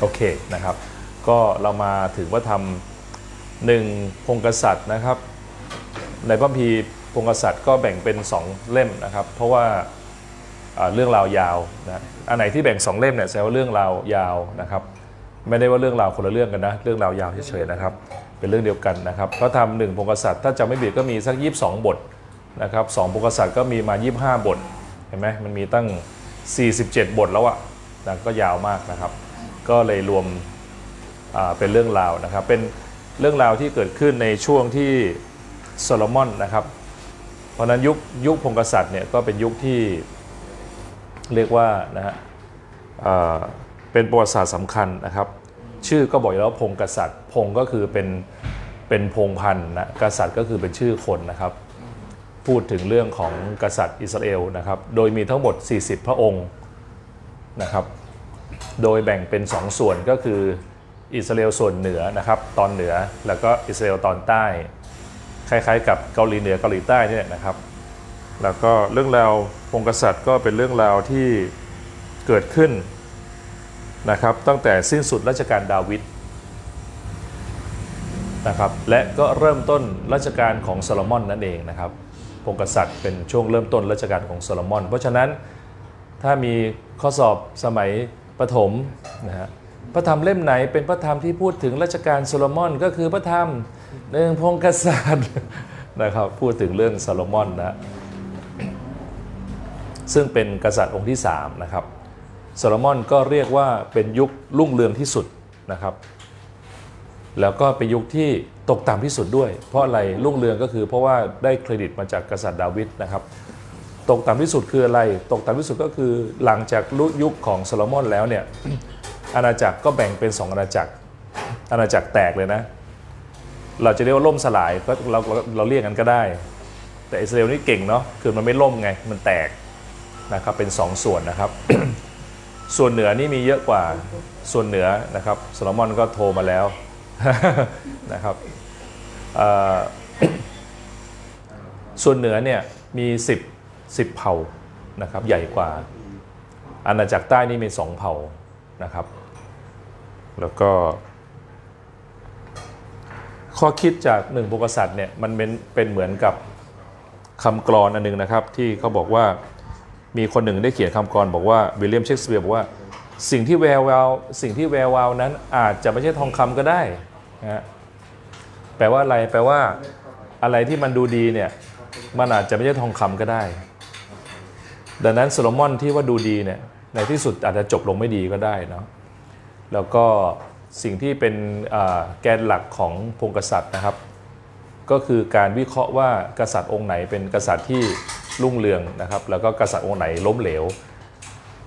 โอเคนะครับ ก็เรามาถึงว่าทำหนึ่งพงกษัตริย์นะครับ ในพระคัมภีพงกษัตริย์ก็แบ่งเป็น 2 เล่มนะครับ เพราะว่าอ่าเรื่องราวยาวนะอันไหนที่แบ่ง 2 เล่มเนี่ยแสดงว่าเรื่องราวยาวนะครับ ไม่ได้ว่าเรื่องราวคนละเรื่องกันนะ เรื่องราวยาวเฉยๆนะครับ เป็นเรื่องเดียวกันนะครับพระธรรมหนึ่งพงกษัตริย์ถ้าจำไม่ผิดก็มีสัก 22 บทนะครับสองพงกษัตริย์ก็มีมา 25 บทเห็นไหมมันมีตั้ง 47 บทแล้วอะ นะก็ยาวมากนะครับ ก็เลยรวมเป็นเรื่องราวนะครับ เป็นเรื่องราวที่เกิดขึ้นในช่วงที่โซโลมอนนะครับ เพราะนั้นยุคยุคพงกษัตริย์เนี่ยก็เป็นยุคที่เรียกว่านะฮะเป็นประวัติศาสตร์สำคัญนะครับ ชื่อก็บอกอยู่แล้วพงกษัตริย์ พงก็คือเป็นเป็นพงพันธ์นะกษัตริย์ก็คือเป็นชื่อคนนะครับ พูดถึงเรื่องของกษัตริย์อิสราเอลนะครับ โดยมีทั้งหมด 40 พระองค์ นะครับ โดยแบ่งเป็น 2 ส่วนก็คืออิสราเอลส่วนเหนือนะครับตอนเหนือแล้วก็อิสราเอลตอนใต้ คล้ายๆ กับเกาหลีเหนือเกาหลีใต้นี่ยนะครับ แล้วก็เรื่องราวพงกษัตริย์ก็เป็นเรื่องราวที่เกิดขึ้นนะครับตั้งแต่สิ้นสุดรัชกาลดาวิดนะครับและก็เริ่มต้นรัชกาลของโซโลมอนนั่นเองนะครับพงศ์กษัตริย์เป็นช่วงเริ่มต้นรัชกาลของโซโลมอน เพราะฉะนั้นถ้ามี ข้อสอบสมัยประถมนะฮะพระธรรมเล่มไหนเป็นพระธรรมที่พูดถึงรัชกาลโซโลมอนก็คือพระธรรมเรื่องพงศ์กษัตริย์นะครับพูดถึงเรื่องโซโลมอนนะซึ่งเป็นกษัตริย์องค์ที่3นะครับโซโลมอนก็เรียกว่าเป็นยุครุ่งเรืองที่สุดนะครับ แล้วก็เป็นยุคที่ตกต่ำที่สุดด้วย เพราะอะไรรุ่งเรืองก็คือเพราะว่าได้เครดิตมาจากกษัตริย์ดาวิดนะครับ ตกต่ำที่สุดคืออะไร ตกต่ำที่สุดก็คือหลังจากยุคของโซโลมอนแล้วเนี่ยอาณาจักรก็แบ่งเป็น 2 อาณาจักร อาณาจักรแตกเลยนะ เราจะเรียกว่าล่มสลายก็เราเราเราเรียกกันก็ได้ แต่อิสราเอลนี่เก่งเนาะคือมันไม่ล่มไงมันแตกนะครับเป็น 2 ส่วนนะครับ ส่วนเหนือนี่มีเยอะกว่าส่วนเหนือนะครับโซโลมอนก็โทรมาแล้วนะครับส่วนเหนือเนี่ยมี 10 10 เผ่านะครับใหญ่กว่าอาณาจักรใต้นี่มี 2 เผ่านะครับ แล้วก็ ข้อคิดจากหนึ่งบุกษัตริย์เนี่ยมันเป็นเป็นเหมือนกับคำกรอนอันหนึงนะครับ ที่เขาบอกว่ามีคนหนึ่งได้เขียนคำกรอนบอกว่าวิลเลียมเชกสเปียร์บอกว่าสิ่งที่แวววาวสิ่งที่แวววาวนั้นอาจจะไม่ใช่ทองคำก็ได้นะแปลว่าอะไรแปลว่าอะไรที่มันดูดีเนี่ยมันอาจจะไม่ใช่ทองคำก็ได้ ดังนั้นโซโลมอนที่ว่าดูดีเนี่ยในที่สุดอาจจะจบลงไม่ดีก็ได้เนาะแล้วก็สิ่งที่เป็นแกนหลักของพงกษัตริย์นะครับ ก็คือการวิเคราะห์ว่ากษัตริย์องค์ไหนเป็นกษัตริย์ที่รุ่งเรืองนะครับ แล้วก็กษัตริย์องค์ไหนล้มเหลว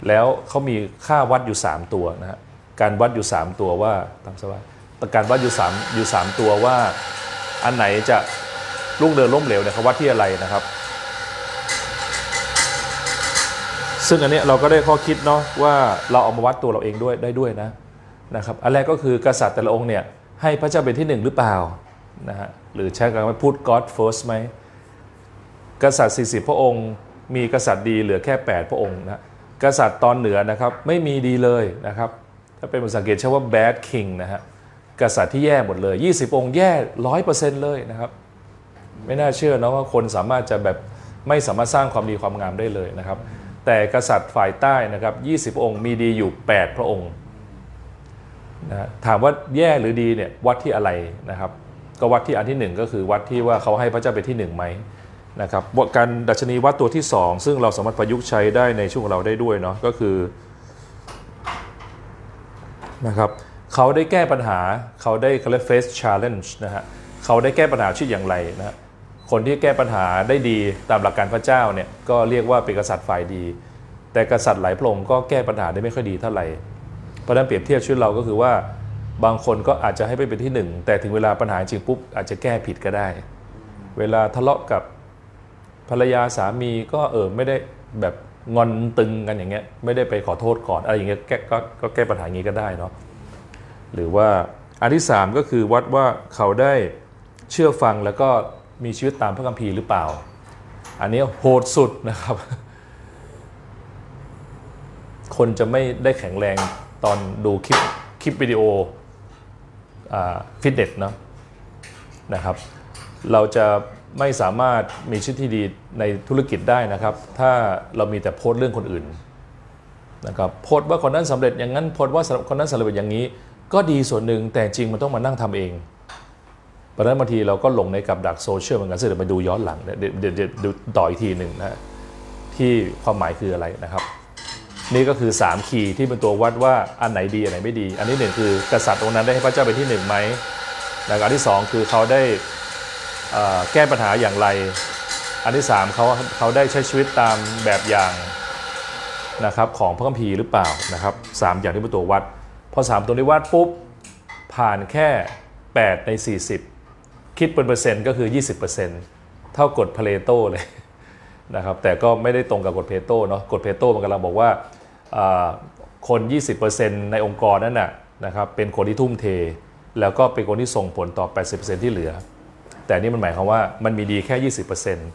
แล้วเขามีค่าวัดอยู่ 3 ตัวนะฮะการวัดอยู่ 3 ตัวว่าตามสบายการวัดอยู่3อยู่ 3 ตัวว่าอันไหนจะรุ่งเรืองล้มเหลวเนี่ยเขาวัดที่อะไรนะครับ ซึ่งอันนี้เราก็ได้ข้อคิดเนาะว่าเราเอามาวัดตัวเราเองด้วยได้ด้วยนะนะครับอันแรกก็คือกษัตริย์แต่ละองค์เนี่ยให้พระเจ้าเป็นที่หนึ่งหรือเปล่านะฮะหรือใช้คำว่าพูด God first ไหมกษัตริย์ 40 พระองค์ มีกษัตริย์ดีเหลือแค่ 8 พระองค์นะกษัตริย์ตอนเหนือนะครับไม่มีดีเลยนะครับถ้าเป็นภาษาอังกฤษใช้ว่า bad king นะฮะกษัตริย์ที่แย่หมดเลย 20 องค์แย่ร้อยเปอร์เซ็นต์เลยนะครับ ไม่น่าเชื่อนะว่าคนสามารถจะแบบไม่สามารถสร้างความดีความงามได้เลยนะครับ แต่กษัตริย์ฝ่ายใต้นะครับ20 องค์มีดีอยู่ 8 พระองค์นะถามว่าแย่หรือดีเนี่ยวัดที่อะไรนะครับ ก็วัดที่อันที่หนึ่งก็คือวัดที่ว่าเขาให้พระเจ้าเป็นที่หนึ่งไหมนะครับบทการดัชนีวัดตัวที่ 2 ซึ่งเราสามารถประยุกต์ใช้ได้ในช่วงของเราได้ด้วยเนาะก็คือนะครับเขาได้แก้ปัญหาเขาได้เขาเรียก face challenge นะฮะเขาได้แก้ปัญหาชื่ออย่างไรนะ คนที่แก้ปัญหาได้ดีตามหลักการพระเจ้าเนี่ยก็เรียกว่าเป็นกษัตริย์ฝ่ายดี แต่กษัตริย์หลายพระองค์ก็แก้ปัญหาได้ไม่ค่อยดีเท่าไหร่เพราะนั้นเปรียบเทียบชีวิตเราก็คือว่าบางคนก็อาจจะให้ไปเป็นที่หนึ่งแต่ถึงเวลาปัญหาจริงปุ๊บอาจจะแก้ผิดก็ได้ เวลาทะเลาะกับภรรยาสามีก็เออไม่ได้แบบงอนตึงกันอย่างเงี้ยไม่ได้ไปขอโทษก่อนอะไรอย่างเงี้ยแก้ก็ก็แก้ปัญหาอย่างงี้ก็ได้เนาะหรือว่าอันที่ 3 ก็คือวัดว่าเขาได้เชื่อฟังแล้วก็ มีชีวิตตามพระคัมภีร์หรือเปล่า อันนี้โหดสุดนะครับ คนจะไม่ได้แข็งแรงตอนดูคลิปคลิปวิดีโอฟิตเนสเนาะนะครับ เราจะไม่สามารถมีชีวิตที่ดีในธุรกิจได้นะครับ ถ้าเรามีแต่โพสต์เรื่องคนอื่นนะครับโพสต์ว่าคนนั้นสำเร็จอย่างนั้นโพสต์ว่าคนนั้นสำเร็จอย่างนี้ ก็ดีส่วนหนึ่งแต่จริงมันต้องมานั่งทำเอง เพราะนั้นบางทีเราก็หลงในกับดักโซเชียลเหมือนกันซึ่งเดี๋ยวไปดูย้อนหลังเดี๋ยวเดี๋ยวเดี๋ยวดูต่ออีกทีหนึ่งนะที่ความหมายคืออะไรนะครับ นี่ก็คือ 3 key ที่เป็นตัววัดว่าอันไหนดีอันไหนไม่ดี อันที่หนึ่งคือกษัตริย์องค์นั้นได้ให้พระเจ้าเป็นที่หนึ่งไหมแล้วอันที่สองคือเขาได้แก้ปัญหาอย่างไร อันที่สามเขาเขาได้ใช้ชีวิตตามแบบอย่างนะครับของพระคัมภีร์หรือเปล่านะครับสามอย่างที่เป็นตัววัด พอสามตัวนี้วัดปุ๊บผ่านแค่ 8 ใน 40 คิดเป็นเปอร์เซ็นต์ก็คือ 20%เท่ากฎพเลโตเลยนะครับแต่ก็ไม่ได้ตรงกับกฎเพโตเนาะกฎเพโตมันกำลังบอกว่าอ่าคน 20%ในองค์กรนั้นน่ะนะครับเป็นคนที่ทุ่มเท แล้วก็เป็นคนที่ส่งผลต่อ 80%ที่เหลือ แต่นี่มันหมายความว่ามันมีดีแค่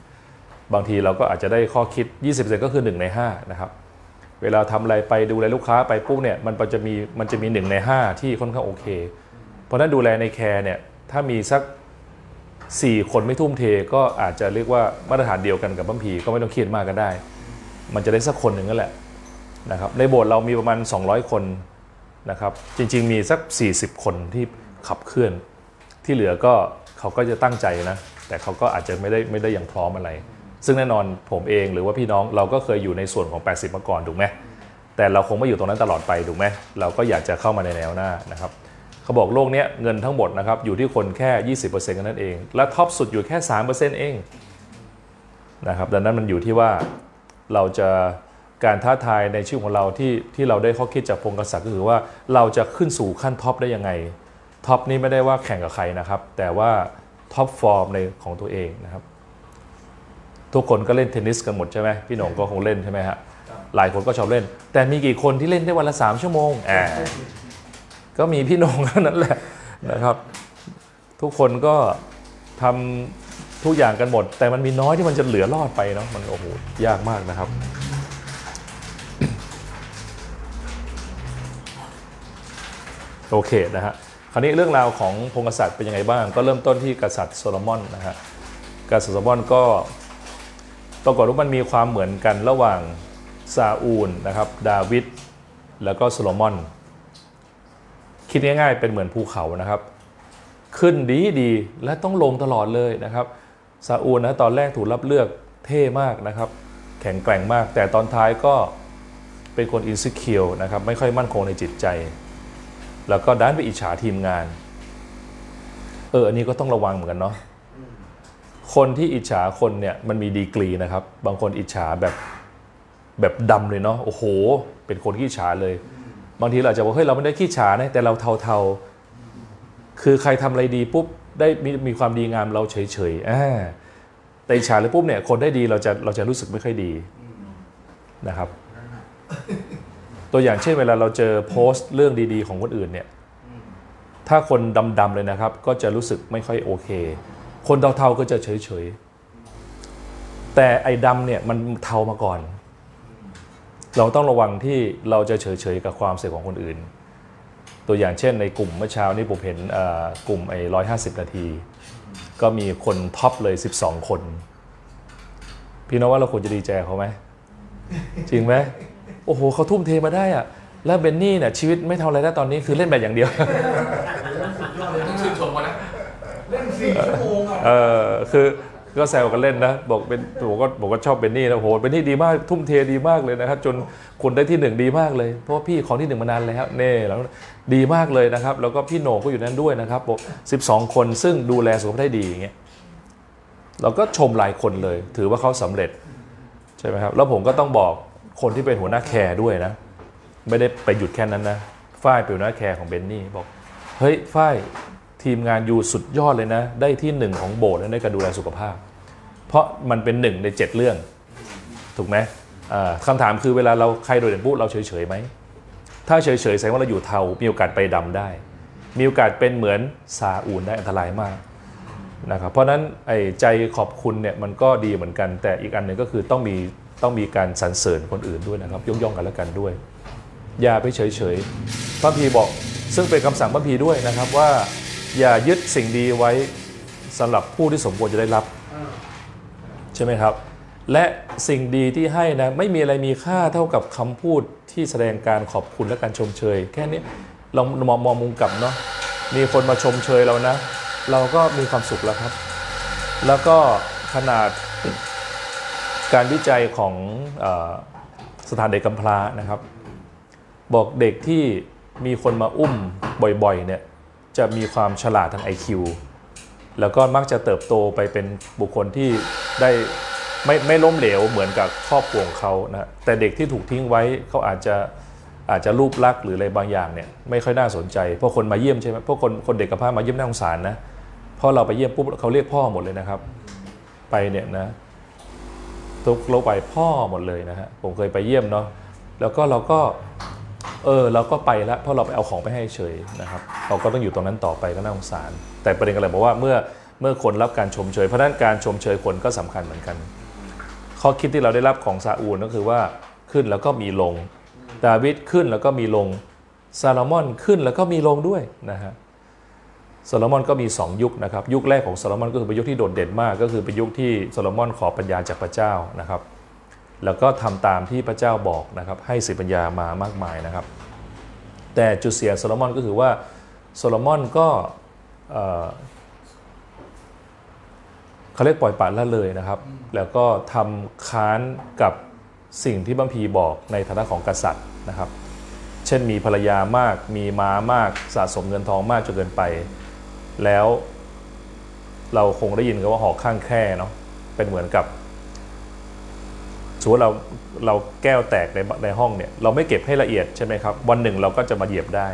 20%บางทีเราก็อาจจะได้ข้อคิด 20%ก็คือ 1 ใน5นะครับเวลาทำอะไรไปดูแลลูกค้าไปปุ๊บเนี่ยมันจะมีมันจะมี 1 ใน 5 ที่ค่อนข้างโอเค เพราะฉะนั้นดูแลในแคร์เนี่ยถ้ามีสัก 4 คนไม่ทุ่มเทก็อาจจะเรียกว่ามาตรฐานเดียวกันกับบัมพีก็ไม่ต้องเครียดมากก็ได้ มันจะได้สักคนหนึ่งนั่นแหละนะครับในโบสถ์เรามีประมาณ 200 คนนะครับจริงๆมีสัก 40 คนที่ขับเคลื่อน ที่เหลือก็เขาก็จะตั้งใจนะแต่เขาก็อาจจะไม่ได้ไม่ได้อย่างพร้อมอะไร ซึ่งแน่นอนผมเองหรือว่าพี่น้องเราก็เคยอยู่ในส่วนของ 80 มาก่อนถูกไหมแต่เราคงไม่อยู่ตรงนั้นตลอดไปถูกไหมเราก็อยากจะเข้ามาในแนวหน้านะครับ เขาบอกโลกนี้เงินทั้งหมดนะครับอยู่ที่คนแค่ 20%กันนั่นเอง และท็อปสุดอยู่แค่ 3%เองนะครับดังนั้นมันอยู่ที่ว่าเราจะการท้าทายในชีวิตของเราที่ที่เราได้ข้อคิดจากพงศ์กษัตริย์ก็คือว่าเราจะขึ้นสู่ขั้น top ได้ยังไง top นี่ไม่ได้ว่าแข่งกับใครนะครับ แต่ว่า top form ในของตัวเองนะครับ ทุกคนก็เล่นเทนนิสกันหมดใช่ไหมพี่นงก็คงเล่นใช่ไหมฮะหลายคนก็ชอบเล่น แต่มีกี่คนที่เล่นได้วันละ 3 ชั่วโมง up ก็มีพี่นงเท่านั้นแหละนะครับ ทุกคนก็ทำทุกอย่างกันหมด แต่มันมีน้อยที่มันจะเหลือรอดไปเนาะมันโอ้โหยากมากนะครับ โอเคนะฮะคราวนี้เรื่องราวของพงศ์กษัตริย์เป็นยังไงบ้าง ก็เริ่มต้นที่กษัตริย์โซโลมอนนะฮะกษัตริย์โซโลมอนก็ปรากฏว่ามันมีความเหมือนกันระหว่างซาอูลนะครับ ดาวิดแล้วก็โซโลมอน คิดง่ายๆเป็นเหมือนภูเขานะครับ ขึ้นดีดีๆและต้องลงตลอดเลยนะครับซาอูนะตอนแรกถูกรับเลือกเท่มากนะครับ แข็งแกร่งมาก แต่ตอนท้ายก็เป็นคนอินซิเคียวนะครับ ไม่ค่อยมั่นคงในจิตใจ แล้วก็ด้านไปอิจฉาทีมงาน เอออันนี้ก็ต้องระวังเหมือนกันเนาะคนที่อิจฉาคนเนี่ยมันมีดีกรีนะครับ บางคนอิจฉาแบบแบบดำเลยเนาะโอ้โห เป็นคนที่อิจฉาเลย บางทีเราจะบอกเฮ้ยเราไม่ได้ขี้ฉานะแต่เราเทาๆ คือใครทำอะไรดีปุ๊บได้มีมีความดีงามเราเฉยๆอ่าแต่ฉาเลยปุ๊บเนี่ยคนได้ดีเราจะเราจะรู้สึกไม่ค่อยดีนะครับ ตัวอย่างเช่นเวลาเราเจอโพสต์เรื่องดีๆ ของคนอื่นเนี่ยถ้าคนดำๆเลยนะครับ ก็จะรู้สึกไม่ค่อยโอเค คนเทาๆก็จะเฉยๆแต่ไอ้ดำเนี่ยมันเทามาก่อน เราต้องระวังที่เราจะเฉยๆกับความเสี่ยงของคนอื่น ตัวอย่างเช่นในกลุ่มเมื่อเช้านี้ผมเห็นเอ่อกลุ่มไอ้ร้อยห้าสิบนาที ก็มีคนท็อปเลย 12 คน พี่น้องว่าเราควรจะดีใจกับเขาไหมจริงไหมโอ้โหเขาทุ่มเทมาได้อะแล้วเบนนี่เนี่ยชีวิตไม่ทำอะไรได้ตอนนี้คือเล่นแบบอย่างเดียวต้องชื่นชมเขานะเล่นสี่ชั่วโมงอะเออคือ ก็แซวกันเล่นนะ บอกเป็นบอกว่าบอกว่าชอบเบนนี่นะโหเบนนี่ดีมากทุ่มเทดีมากเลยนะครับ จนคุณได้ที่หนึ่งดีมากเลย เพราะว่าพี่ของที่หนึ่งมานานแล้วเน่แล้วดีมากเลยนะครับ แล้วก็พี่โหนงก็อยู่นั้นด้วยนะครับบอกสิบสองคนซึ่งดูแลสุขภาพได้ดีอย่างเงี้ยเราก็ชมหลายคนเลย ถือว่าเขาสำเร็จใช่ไหมครับ แล้วผมก็ต้องบอกคนที่เป็นหัวหน้าแคร์ด้วยนะ ไม่ได้ไปหยุดแค่นั้นนะฝ้ายเป็นหัวหน้าแคร์ของเบนนี่บอกเฮ้ยฝ้ายทีมงานอยู่สุดยอดเลยนะ ได้ที่หนึ่งของโบสถ์ในการดูแลสุขภาพ เพราะมันเป็นหนึ่งในเจ็ดเรื่อง ถูกไหมคำถามคือเวลาเราใครโดดเด่นปุ๊บเราเฉยๆไหม ถ้าเฉยๆแสดงว่าเราอยู่เทา มีโอกาสไปดำได้ มีโอกาสเป็นเหมือนซาอูลได้อันตรายมากนะครับเพราะฉะนั้นไอ้ใจขอบคุณเนี่ยมันก็ดีเหมือนกัน แต่อีกอันหนึ่งก็คือต้องมีต้องมีการสรรเสริญคนอื่นด้วยนะครับยกย่องกันและกันด้วย อย่าไปเฉยๆพระพีบอกซึ่งเป็นคำสั่งพระพีด้วยนะครับว่า อย่ายึดสิ่งดีไว้สำหรับผู้ที่สมควรจะได้รับ ใช่ไหมครับ และสิ่งดีที่ให้นะไม่มีอะไรมีค่าเท่ากับคำพูดที่แสดงการขอบคุณและการชมเชย แค่นี้ลองมองมองมุมกลับเนาะมีคนมาชมเชยเรานะ เราก็มีความสุขแล้วครับ แล้วก็ขนาดการวิจัยของออสถานเด็กกำพร้านะครับ บอกเด็กที่มีคนมาอุ้มบ่อยๆเนี่ยจะมีความฉลาดทาง IQ แล้วก็มักจะเติบโตไปเป็นบุคคลที่ได้ไม่ไม่ล้มเหลวเหมือนกับครอบครัวของเขานะแต่เด็กที่ถูกทิ้งไว้เขาอาจจะอาจจะรูปลักษณ์หรืออะไรบางอย่างเนี่ยไม่ค่อยน่าสนใจเพราะคนมาเยี่ยมใช่ไหมพราะคนคนเด็กกับพร้ามาเยี่ยมน่าสงสารนะเพราะเราไปเยี่ยมปุ๊บเขาเรียกพ่อหมดเลยนะครับ ไปเนี่ยนะทุกโลกไปพ่อหมดเลยนะฮะผมเคยไปเยี่ยมเนาะแล้วก็เราก็ เออเราก็ไปแล้วเพราะเราไปเอาของไปให้เฉยนะครับเราก็ต้องอยู่ตรงนั้นต่อไปก็น่าสงสาร แต่ประเด็นก็เลยบอกว่าเมื่อเมื่อคนรับการชมเชยเพราะนั้นการชมเชยคนก็สำคัญเหมือนกัน ข้อคิดที่เราได้รับของซาอูลก็คือว่าขึ้นแล้วก็มีลง ดาวิดขึ้นแล้วก็มีลงโซโลมอนขึ้นแล้วก็มีลงด้วยนะฮะโซโลมอนก็มี 2 ยุคนะครับ ยุคแรกของโซโลมอนก็คือเป็นยุคที่โดดเด่นมาก ก็คือเป็นยุคที่โซโลมอนขอปัญญาจากพระเจ้านะครับ แล้วก็ทำตามที่พระเจ้าบอกนะครับให้สติปัญญามามากมายนะครับ แต่จุดเสียโซโลมอนก็คือว่าโซโลมอนก็เขาเรียกปล่อยปละละเลยนะครับ แล้วก็ทำค้านกับสิ่งที่บัมพีบอกในฐานะของกษัตริย์นะครับ เช่นมีภรรยามากมีม้ามากสะสมเงินทองมากจนเกินไป แล้วเราคงได้ยินกันว่าหอกข้างแค่เนาะเป็นเหมือนกับ สมมติเราเราแก้วแตกในในห้องเนี่ยเราไม่เก็บให้ละเอียดใช่ไหมครับ วันหนึ่งเราก็จะมาเหยียบได้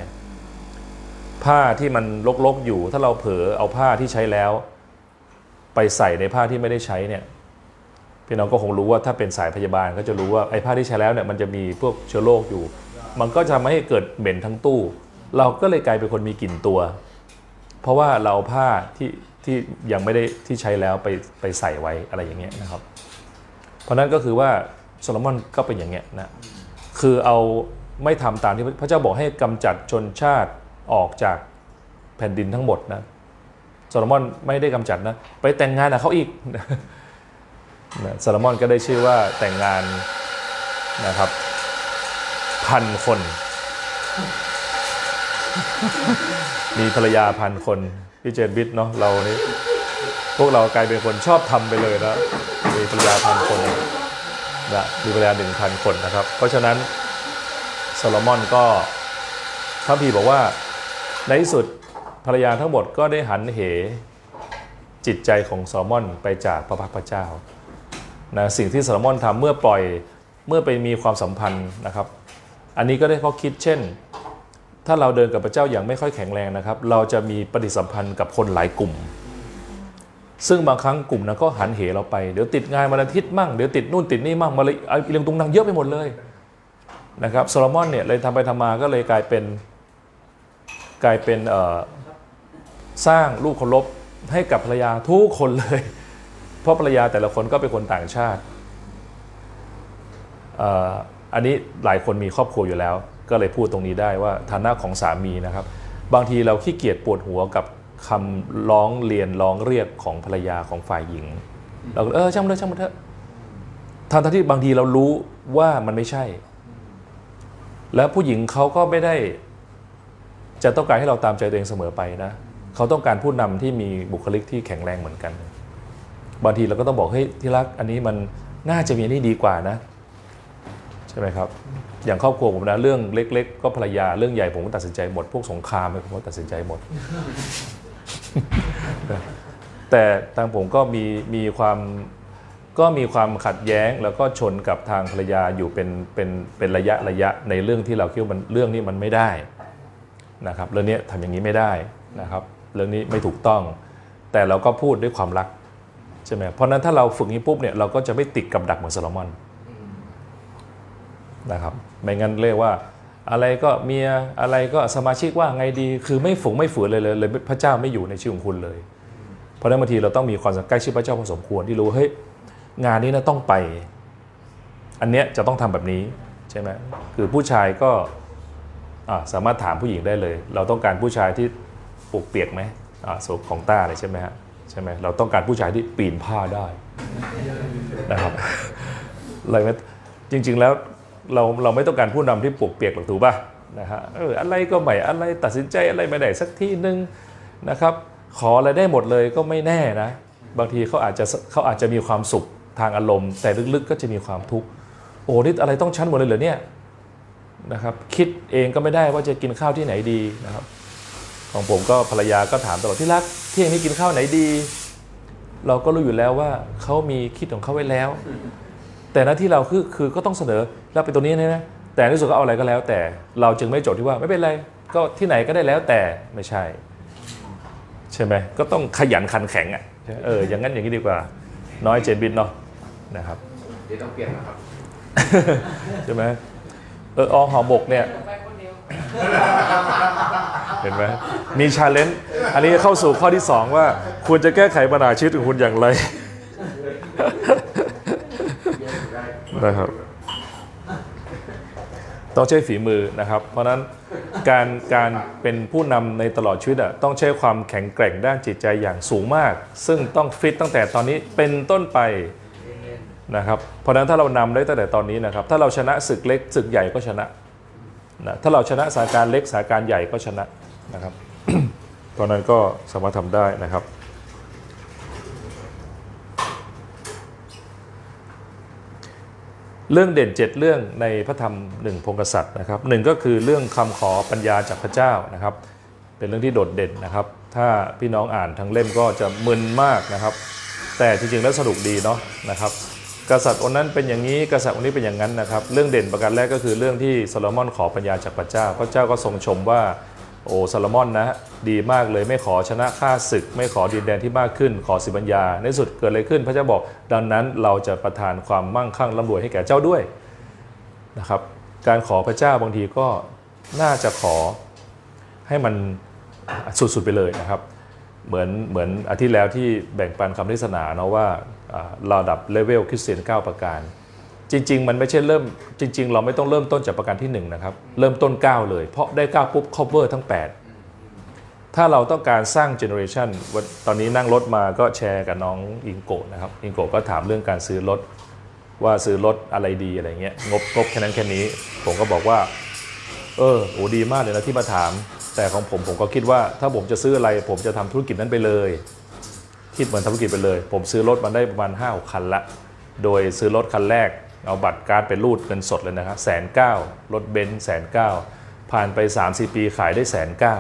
ผ้าที่มันลกๆอยู่ ถ้าเราเผลอเอาผ้าที่ใช้แล้ว ไปใส่ในผ้าที่ไม่ได้ใช้เนี่ยพี่น้องก็คงรู้ว่าถ้าเป็นสายพยาบาลก็จะรู้ว่าไอ้ผ้าที่ใช้แล้วเนี่ยมันจะมีพวกเชื้อโรคอยู่ มันก็จะทำให้เกิดเหม็นทั้งตู้ เราก็เลยกลายเป็นคนมีกลิ่นตัว เพราะว่าเราเอาผ้าที่ที่ยังไม่ได้ที่ใช้แล้วไปไปใส่ไว้อะไรอย่างเงี้ยนะครับ เพราะนั้นก็คือว่าโซโลมอนก็เป็นอย่างเงี้ยนะคือเอาไม่ทำตามที่พระเจ้าบอกให้กำจัดชนชาติออกจากแผ่นดินทั้งหมดนะโซโลมอนไม่ได้กำจัดนะไปแต่งงานกับเขาอีกนะโซโลมอนก็ได้ชื่อว่าแต่งงานนะครับพันคน มีภรรยาพันคนพี่เจนบิดเนาะเรานี่ พวกเรากลายเป็นคนชอบทำไปเลยนะมีภรรยาพันคนนะมีภรรยาหนึ่งพันคนนะครับ เพราะฉะนั้นโซโลมอนก็พระคัมภีร์บอกว่าในที่สุดภรรยาทั้งหมดก็ได้หันเหจิตใจของโซโลมอนไปจากพระพักตร์พระเจ้านะสิ่งที่โซโลมอนทำเมื่อปล่อยเมื่อไปมีความสัมพันธ์นะครับ อันนี้ก็ได้ข้อคิดเช่น ถ้าเราเดินกับพระเจ้าอย่างไม่ค่อยแข็งแรงนะครับ เราจะมีปฏิสัมพันธ์กับคนหลายกลุ่ม ซึ่งบางครั้งกลุ่มนั้นก็หันเหเราไป เดี๋ยวติดงานวันอาทิตย์มั่ง เดี๋ยวติดนู่นติดนี่มั่งมาเลยเอาเรื่องตรงนั้นเยอะไปหมดเลยนะครับโซโลมอนเนี่ยเลยทำไปทำมาก็เลยกลายเป็นกลายเป็นสร้างลูกเคารพให้กับภรรยาทุกคนเลย เพราะภรรยาแต่ละคนก็เป็นคนต่างชาติ อันนี้หลายคนมีครอบครัวอยู่แล้ว ก็เลยพูดตรงนี้ได้ว่าฐานะของสามีนะครับ บางทีเราขี้เกียจปวดหัวกับ คำร้องเรียนร้องเรียกของภรรยาของฝ่ายหญิงเราเออช่างมันเถอะช่างมันเถอะทางที่บางทีเรารู้ว่ามันไม่ใช่ แล้วผู้หญิงเขาก็ไม่ได้ จะต้องการให้เราตามใจตัวเองเสมอไปนะเขาต้องการผู้นำที่มีบุคลิกที่แข็งแรงเหมือนกัน บางทีเราก็ต้องบอกเฮ้ยที่รักอันนี้มันน่าจะมีอันนี้ดีกว่านะ ใช่ไหมครับ อย่างครอบครัวผมนะเรื่องเล็ก ๆ ก็ภรรยาเรื่องใหญ่ผมก็ตัดสินใจหมดพวกสงครามผมก็ตัดสินใจหมด แต่ทางผมก็มีมีความก็มีความขัดแย้งแล้วก็ชนกับทางภรรยาอยู่เป็นเป็นเป็นระยะระยะในเรื่องที่เราคิดว่ามันเรื่องนี้มันไม่ได้นะครับเรื่องนี้ทำอย่างนี้ไม่ได้นะครับ เรื่องนี้ไม่ถูกต้อง แต่เราก็พูดด้วยความรักใช่ไหมเพราะนั้นถ้าเราฝึกนี้ปุ๊บเนี่ยเราก็จะไม่ติดกับดักเหมือนโซโลมอนนะครับไม่งั้นเรียกว่า อะไรก็เมียอะไรก็สมาชิกว่าไงดีคือไม่ฝูงไม่ฝืนเลยเลยเลยพระเจ้าไม่อยู่ในชีวิตของคุณเลย เพราะนั้นบางทีเราต้องมีความใกล้ชิดพระเจ้าพอสมควรที่รู้เฮ้ยงานนี้นะต้องไป อันเนี้ยจะต้องทำแบบนี้ใช่ไหมคือผู้ชายก็สามารถถามผู้หญิงได้เลย เราต้องการผู้ชายที่ปลูกเปียกไหมอของต้าเลยใช่ไหมฮะใช่ไหมเราต้องการผู้ชายที่ปีนผ้าได้นะครับอะไรไหมจริง ๆ แล้ว เราเราไม่ต้องการผู้นำที่ปลูกเปียกหรอกถูกป่ะนะฮะเอออะไรก็ไม่อะไรตัดสินใจอะไรไม่ได้สักที่หนึ่งนะครับขออะไรได้หมดเลยก็ไม่แน่นะ บางทีเขาอาจจะเขาอาจจะมีความสุขทางอารมณ์ แต่ลึกๆก็จะมีความทุกข์โอ้นี่อะไรต้องชั้นหมดเลยเหรอเนี่ยนะครับคิดเองก็ไม่ได้ว่าจะกินข้าวที่ไหนดีนะครับของผมก็ภรรยาก็ถามตลอดที่รักเที่ยงนี้กินข้าวไหนดี เราก็รู้อยู่แล้วว่าเขามีคิดของเขาไว้แล้ว แต่หน้าที่เราคือคือก็ต้องเสนอแล้วเป็นตัวนี้นะแต่ในที่สุดก็เอาอะไรก็แล้ว แต่เราจึงไม่จบที่ว่าไม่เป็นไรก็ที่ไหนก็ได้แล้วแต่ไม่ใช่ ใช่ไหมก็ต้องขยันขันแข็งอะใช่ไหมเอออย่างนั้นอย่างนี้ดีกว่า น้อยเจนบินเนาะนะครับเดี๋ยวต้องเปลี่ยนนะครับใช่ไหมเอออหอหมกเนี่ยเห็นไหมมีชาเลนจ์อันนี้เข้าสู่ข้อที่ 2 ว่า ควรจะแก้ไขปัญหาชีวิตของคุณอย่างไร นะครับ ต้องใช้ฝีมือนะครับ เพราะนั้นการการเป็นผู้นำในตลอดชีวิตอะต้องใช้ความแข็งแกร่งด้านจิตใจอย่างสูงมาก ซึ่งต้องฟิตตั้งแต่ตอนนี้เป็นต้นไปนะครับ เพราะนั้นถ้าเรานำได้ตั้งแต่ตอนนี้นะครับ ถ้าเราชนะศึกเล็กศึกใหญ่ก็ชนะนะถ้าเราชนะสถานการณ์เล็กสถานการณ์ใหญ่ก็ชนะนะครับ ตอนนั้นก็สามารถทำได้นะครับ เรื่องเด่น 7 เรื่องในพระธรรมหนึ่งพงกษัตริย์นะครับหนึ่งก็คือเรื่องคำขอปัญญาจากพระเจ้านะครับ เป็นเรื่องที่โดดเด่นนะครับ ถ้าพี่น้องอ่านทั้งเล่มก็จะมึนมากนะครับ แต่จริงๆแล้วสนุกดีเนาะนะครับ กษัตริย์องค์นั้นเป็นอย่างนี้กษัตริย์องค์นี้เป็นอย่างนั้นนะครับ เรื่องเด่นประการแรกก็คือเรื่องที่โซโลมอนขอปัญญาจากพระเจ้า พระเจ้าก็ทรงชมว่า โอ้ซโลมอนนะดีมากเลยไม่ขอชนะข้าศึก ไม่ขอดินแดนที่มากขึ้น ขอสิบัญญา ในสุดเกิดอะไรขึ้น พระเจ้าบอกดังนั้นเราจะประทานความมั่งคั่งร่ำรวยให้แก่เจ้าด้วยนะครับ การขอพระเจ้าบางทีก็น่าจะขอให้มันสุดๆไปเลยนะครับ เหมือนเหมือนอาทิตย์แล้วที่แบ่งปันคำเทศนาเนาะว่าอ่าระดับเลเวลคริสเตียน9ประการ จริง ๆ มันไม่ใช่เริ่มจริง ๆ เราไม่ต้องเริ่มต้นจากประการที่1นะครับเริ่มต้น 9 เลย เพราะได้ 9 ปุ๊บ cover ทั้ง 8 ถ้าเราต้องการสร้างเจเนอเรชันวันตอนนี้นั่งรถมาก็แชร์กับน้องอิงโกะนะครับอิงโกะก็ถามเรื่องการซื้อรถว่าซื้อรถอะไรดีอะไรเงี้ยงบงบแค่นั้นแค่นี้ ผมก็บอกว่า เออโอ้ดีมากเลยนะที่มาถาม แต่ของผมผมก็คิดว่า ถ้าผมจะซื้ออะไร ผมจะทำธุรกิจนั้นไปเลย คิดเหมือนทำธุรกิจไปเลย ผมซื้อรถมาได้ประมาณ5้าคันละ โดยซื้อรถคันแรก เอาบัตร card ไปรูดเงินสดเลยนะครับแสนเก้ารถเบนซ์แสนเก้าผ่านไป 3-4 ปีขายได้แสนเก้า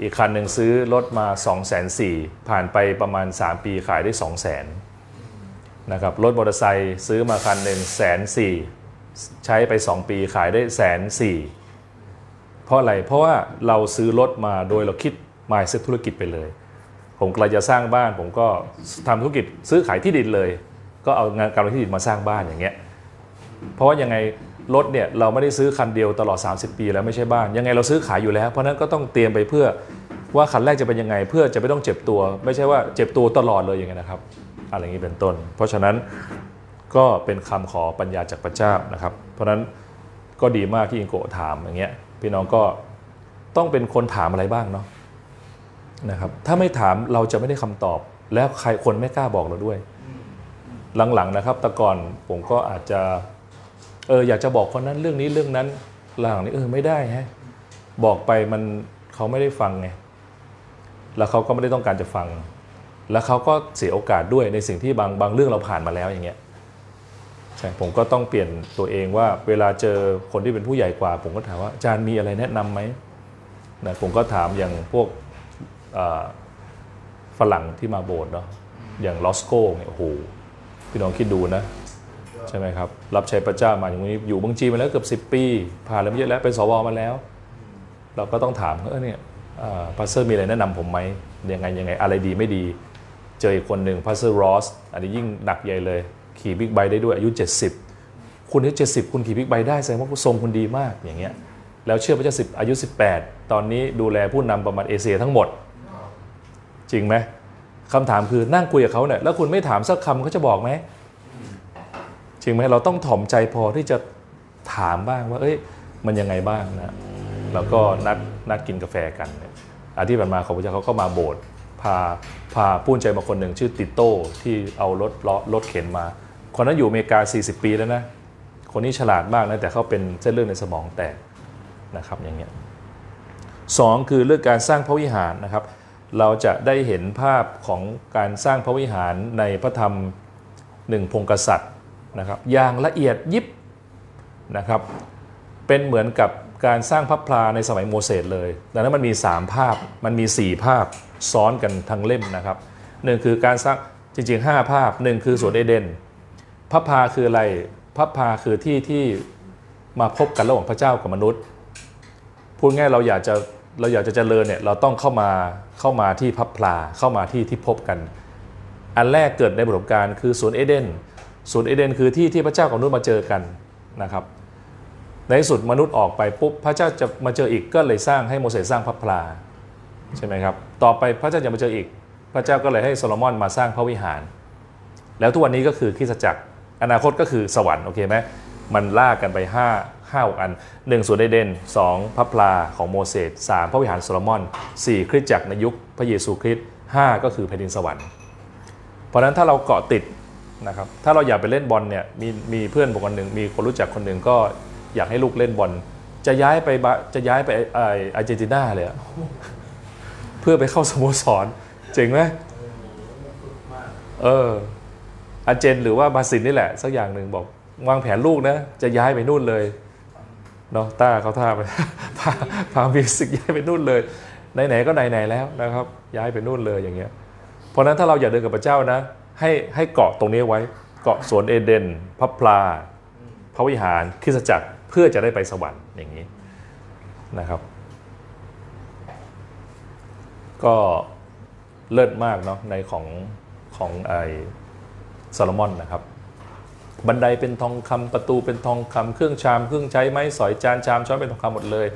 อีกคันหนึ่งซื้อรถมา 2 4 0 0 0ผ่านไปประมาณ 3 ปีขายได้2 0 0 0 0 0นะครับรถมอเตอร์ไซค์ซื้อมาคันหนึ่งแสนสี่ใช้ไป 2 ปีขายได้แสนสี่เพราะอะไร เพราะว่าเราซื้อรถมาโดยเราคิดมายเซ็ตธุรกิจไปเลย ผมกำลังจะสร้างบ้านผมก็ทำธุรกิจซื้อขายที่ดินเลย ก็เอางานการที่ดินมาสร้างบ้านอย่างเงี้ยเพราะว่ายังไงรถเนี่ยเราไม่ได้ซื้อคันเดียวตลอด 30 ปีแล้วไม่ใช่บ้าน ยังไงเราซื้อขายอยู่แล้ว เพราะนั้นก็ต้องเตรียมไปเพื่อว่าคันแรกจะเป็นยังไง เพื่อจะไม่ต้องเจ็บตัว ไม่ใช่ว่าเจ็บตัวตลอดเลยอย่างเงี้ยนะครับอะไรอย่างนี้เป็นต้น เพราะฉะนั้นก็เป็นคำขอปัญญาจากพระเจ้านะครับ เพราะฉะนั้นก็ดีมากที่อิงโกถามอย่างเงี้ยพี่น้องก็ต้องเป็นคนถามอะไรบ้างเนาะนะครับถ้าไม่ถามเราจะไม่ได้คำตอบ แล้วใครคนไม่กล้าบอกเราด้วย หลังๆนะครับ แต่ก่อนผมก็อาจจะเอออยากจะบอกคนนั้นเรื่องนี้เรื่องนั้นหลังนี้เออไม่ได้ฮะบอกไปมันเขาไม่ได้ฟังไงแล้วเขาก็ไม่ได้ต้องการจะฟัง แล้วเขาก็เสียโอกาสด้วยในสิ่งที่บางบางเรื่องเราผ่านมาแล้วอย่างเงี้ยใช่ผมก็ต้องเปลี่ยนตัวเองว่าเวลาเจอคนที่เป็นผู้ใหญ่กว่า ผมก็ถามว่าอาจารย์มีอะไรแนะนำไหมนะผมก็ถามอย่างพวกฝรั่งที่มาโบสถ์เนาะอย่างรอสก็เนี่ยโอ้โห พี่น้องคิดดูนะ ใช่ไหมครับ รับใช้พระเจ้ามาอย่างนี้อยู่เมืองจีนมาแล้วเกือบ10 ปี ผ่านแล้วเยอะแล้วเป็นสวมาแล้ว เราก็ต้องถามเออเนี่ย pastor มีอะไรแนะนำผมไหมยังไงยังไงอะไรดีไม่ดี เจออีกคนหนึ่ง pastor รอสอันนี้ยิ่งหนักใหญ่เลย ขี่บิ๊กไบค์ได้ด้วยอายุ 70 คุณอายุ70 คุณขี่บิ๊กไบค์ได้แสดงว่าทรงคุณดีมากอย่างเงี้ยแล้วเชื่อพระเจ้าสิบอายุ 18 ตอนนี้ดูแลผู้นำประมาณเอเชียทั้งหมด จริงไหม คำถามคือนั่งคุยกับเขาเนี่ยแล้วคุณไม่ถามสักคำเขาจะบอกไหมจริงไหมเราต้องถ่อมใจพอที่จะถามบ้างว่า เอ้ย มันยังไงบ้างนะแล้วก็นัดนัดกินกาแฟกันเนี่ยอาที่ผ่านมาของพระเจ้าเขาก็มาโบสถ์พาพาผู้ใจมาคนหนึ่งชื่อติโต้ที่เอารถล้อรถเข็นมา คนนั้นอยู่อเมริกา 40 ปีแล้วนะ คนนี้ฉลาดมากนะ แต่เขาเป็นเส้นเลือดในสมองแตกนะครับอย่างเงี้ยสองคือเรื่องการสร้างพระวิหารนะครับ เราจะได้เห็นภาพของการสร้างพระวิหารในพระธรรมหนึ่งพงกษัตริย์นะครับอย่างละเอียดยิบนะครับเป็นเหมือนกับการสร้างพระพลาในสมัยโมเสสเลยดังนั้นมันมี 3 ภาพมันมี 4 ภาพซ้อนกันทั้งเล่มนะครับหนึ่งคือการสร้างจริงๆ 5 ภาพหนึ่งคือสวนเอเดนพระพาคืออะไรพระพาคือที่ที่มาพบกันระหว่างพระเจ้ากับมนุษย์ พูดง่ายเราอยากจะ เราอยากจะเจริญเนี่ยเราต้องเข้ามาเข้ามาที่พระพลาเข้ามาที่ที่พบกัน อันแรกเกิดในประสบการณ์คือสวนเอเดนสวนเอเดนคือที่ที่พระเจ้ากับมนุษย์มาเจอกันนะครับ ในสุดมนุษย์ออกไปปุ๊บพระเจ้าจะมาเจออีกก็เลยสร้างให้โมเสสสร้างพระพลาใช่ไหมครับต่อไปพระเจ้าจะมาเจออีก พระเจ้าก็เลยให้โซโลมอนมาสร้างพระวิหาร แล้วทุกวันนี้ก็คือคริสตจักรอนาคตก็คือสวรรค์โอเคไหมมันลากกันไป 5 5 6อัน1ส่วนไดเดน2พระพลาของโมเสส3พระวิหารโซโลมอน4คริสตจักรในยุคพระเยซูคริสต์5ก็คือแผ่นดินสวรรค์ เพราะนั้นถ้าเราเกาะติดนะครับถ้าเราอยากไปเล่นบอลเนี่ยมีมีเพื่อนผมคนหนึ่งมีคนรู้จักคนหนึ่งก็อยากให้ลูกเล่นบอลจะย้ายไปจะย้ายไปออาร์เจนตินาเลยเพื่อไปเข้าสโมสรเจ๋งไหมเอออาเจนหรือว่าบาซินนี่แหละ สักอย่างหนึ่งบอกวางแผนลูกนะ จะย้ายไปนู่นเลย เนาะต้าเขาท่าไปพาพามิวสิกย้ายไปนู่นเลยไหนๆก็ไหนๆแล้วนะครับ ย้ายไปนู่นเลยอย่างเงี้ย เพราะนั้นถ้าเราอยากเดินกับพระเจ้านะ ให้ให้เกาะตรงนี้ไว้ เกาะสวนเอเดนพระพลา พระวิหารคริสจักรเพื่อจะได้ไปสวรรค์อย่างนี้นะครับ ก็เลิศมากเนาะในของของไอซาโลมอนนะครับ บันไดเป็นทองคำประตูเป็นทองคำเครื่องชามเครื่องใช้ไม้สอยจานชามช้อนเป็นทองคำหมดเลย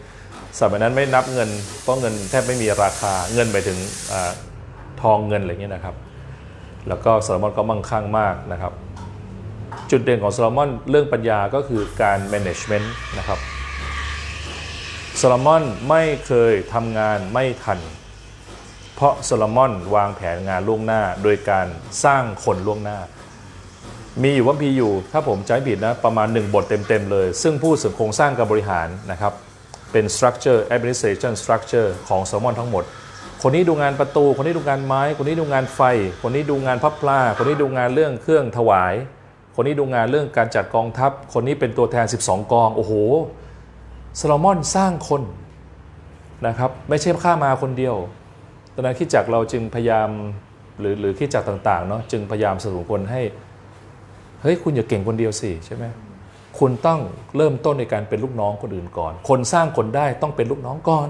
สมัยนั้นไม่นับเงิน เพราะเงินแทบไม่มีราคาเงินไปถึงอทองเงินอะไรเงี้ยนะครับ แล้วก็โซโลมอนก็มั่งคั่งมากนะครับ จุดเด่นของโซโลมอนเรื่องปัญญาก็คือการ management นะครับโซโลมอนไม่เคยทำงานไม่ทัน เพราะโซโลมอนวางแผนงานล่วงหน้า โดยการสร้างคนล่วงหน้า มีอยู่ว่ามีอยู่ ถ้าผมจำไม่ผิดนะประมาณ 1 บทเต็ม ๆ เลย ซึ่งพูดถึงโครงสร้างการบริหารนะครับเป็น structure administration structure ของโซโลมอนทั้งหมด คนนี้ดูงานประตู คนนี้ดูงานไม้ คนนี้ดูงานไฟ คนนี้ดูงานพับปลา คนนี้ดูงานเรื่องเครื่องถวาย คนนี้ดูงานเรื่องการจัดกองทัพ คนนี้เป็นตัวแทน 12 กอง โอ้โหโซลมอนสร้างคนนะครับ ไม่ใช่ข้ามาคนเดียว ตอนนั้นคิดจักเราจึงพยายามหรือหรือคิดจักต่างๆเนาะจึงพยายามสนับสนุนคนให้ เฮ้ยคุณอย่าเก่งคนเดียวสิใช่ไหมคุณต้องเริ่มต้นในการเป็นลูกน้องคนอื่นก่อน คนสร้างคนได้ต้องเป็นลูกน้องก่อน